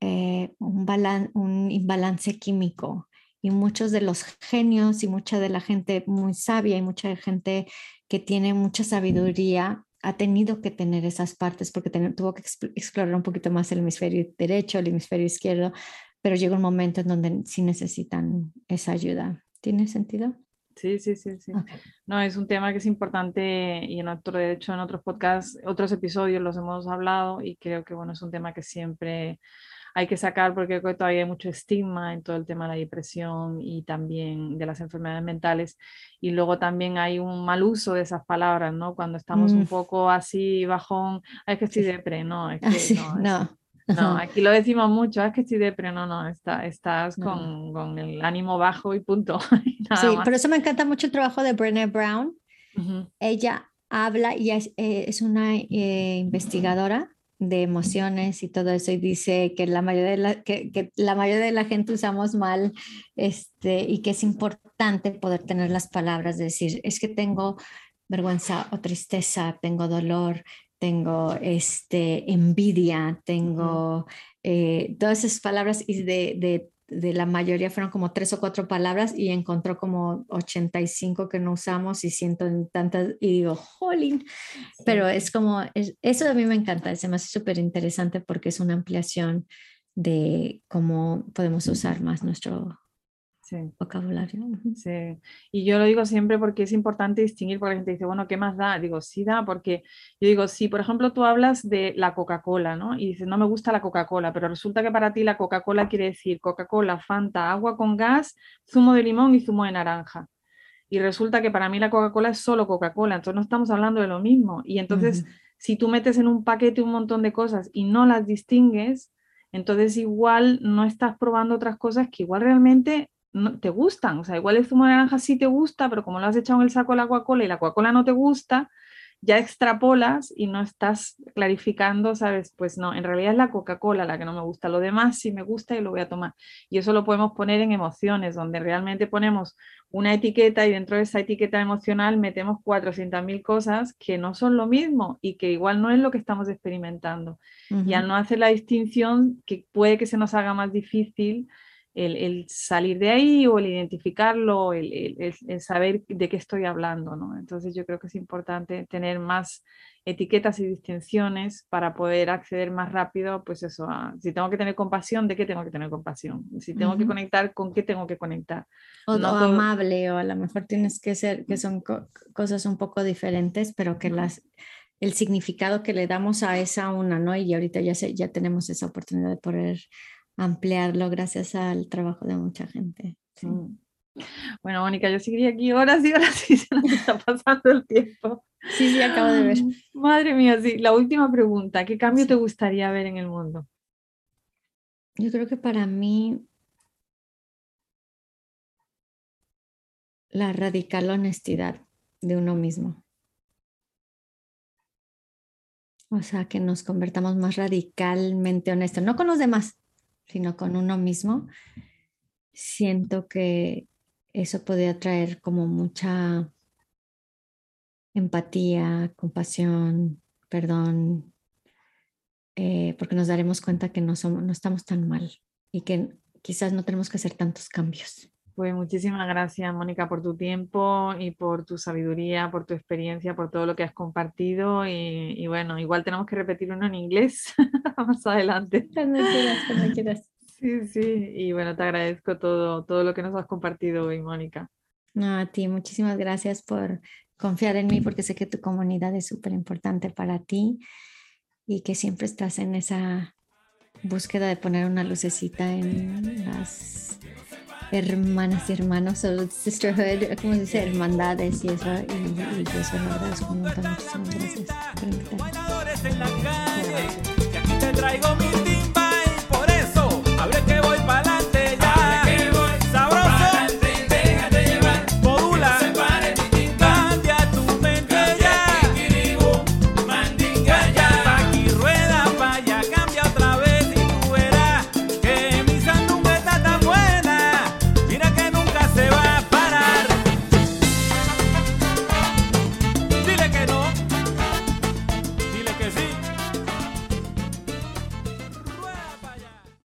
eh, un, un imbalance químico. Y muchos de los genios y mucha de la gente muy sabia y mucha gente que tiene mucha sabiduría ha tenido que tener esas partes porque tuvo que explorar un poquito más el hemisferio derecho, el hemisferio izquierdo, pero llega un momento en donde sí necesitan esa ayuda. ¿Tiene sentido? Sí, sí, sí, sí. No, es un tema que es importante y en otro, de hecho, en otros podcasts, otros episodios los hemos hablado y creo que, bueno, es un tema que siempre hay que sacar porque todavía hay mucho estigma en todo el tema de la depresión y también de las enfermedades mentales. Y luego también hay un mal uso de esas palabras, ¿no? Cuando estamos un mm. poco así bajón, es que estoy depre, no, es que no. no. aquí lo decimos mucho, es que estoy depre, no, no, está, estás Con, con, el ánimo bajo y punto. sí, por eso me encanta mucho el trabajo de Brené Brown. Ella habla y es, eh, es una eh, investigadora de emociones y todo eso y dice que la mayoría de la, que, la mayoría de la gente usamos mal este, y que es importante poder tener las palabras, de decir, es que tengo vergüenza o tristeza, tengo dolor, tengo este, envidia, tengo eh, todas esas palabras y de, de de la mayoría fueron como tres o cuatro palabras y encontró como 85 que no usamos y siento tantas y digo, jolín, pero es como, eso a mí me encanta, se me hace súper interesante porque es una ampliación de cómo podemos usar más nuestro sí. vocabulario. Sí, y yo lo digo siempre porque es importante distinguir, porque la gente dice, bueno, ¿qué más da? Digo, sí da, porque yo digo, si por ejemplo tú hablas de la Coca-Cola, ¿no? Y dices, no me gusta la Coca-Cola, pero resulta que para ti la Coca-Cola quiere decir Coca-Cola, Fanta, agua con gas, zumo de limón y zumo de naranja. Y resulta que para mí la Coca-Cola es solo Coca-Cola, entonces no estamos hablando de lo mismo. Y entonces, si tú metes en un paquete un montón de cosas y no las distingues, entonces igual no estás probando otras cosas que igual realmente no, te gustan. O sea, igual el zumo de naranja sí te gusta, pero como lo has echado en el saco de la Coca-Cola y la Coca-Cola no te gusta, ya extrapolas y no estás clarificando, ¿sabes? Pues no, en realidad es la Coca-Cola la que no me gusta, lo demás sí me gusta y lo voy a tomar. Y eso lo podemos poner en emociones, donde realmente ponemos una etiqueta y dentro de esa etiqueta emocional metemos 400.000 cosas que no son lo mismo y que igual no es lo que estamos experimentando. Y al no hacer la distinción, que puede que se nos haga más difícil el, salir de ahí o el identificarlo, el, saber de qué estoy hablando, ¿no? Entonces yo creo que es importante tener más etiquetas y distinciones para poder acceder más rápido, pues eso, si tengo que tener compasión, ¿de qué tengo que tener compasión? Si tengo que conectar, ¿con qué tengo que conectar? O, amable, o a lo mejor tienes que ser, que son cosas un poco diferentes, pero que las el significado que le damos a esa una, ¿no? Y ahorita ya, ya tenemos esa oportunidad de poder ampliarlo gracias al trabajo de mucha gente. Mm. Bueno, Mónica, yo seguiría aquí horas y horas y se nos está pasando el tiempo. Sí, sí, acabo de ver. Madre mía, sí. La última pregunta, ¿qué cambio te gustaría ver en el mundo? Yo creo que para mí la radical honestidad de uno mismo. O sea, que nos convertamos más radicalmente honestos, no con los demás, sino con uno mismo, siento que eso podría traer como mucha empatía, compasión, perdón, eh, porque nos daremos cuenta que no, somos, no estamos tan mal y que quizás no tenemos que hacer tantos cambios. Pues muchísimas gracias, Mónica, por tu tiempo y por tu sabiduría, por tu experiencia, por todo lo que has compartido. Y, bueno, igual tenemos que repetir uno en inglés más adelante. Cuando quieras, cuando quieras. Sí, sí. Y bueno, te agradezco todo, todo lo que nos has compartido hoy, Mónica. No, a ti, muchísimas gracias por confiar en mí, porque sé que tu comunidad es súper importante para ti y que siempre estás en esa búsqueda de poner una lucecita en las hermanas y hermanos o sisterhood, ¿cómo se dice? Hermandades y eso. Y, y yo eso lo. Muchísimas gracias.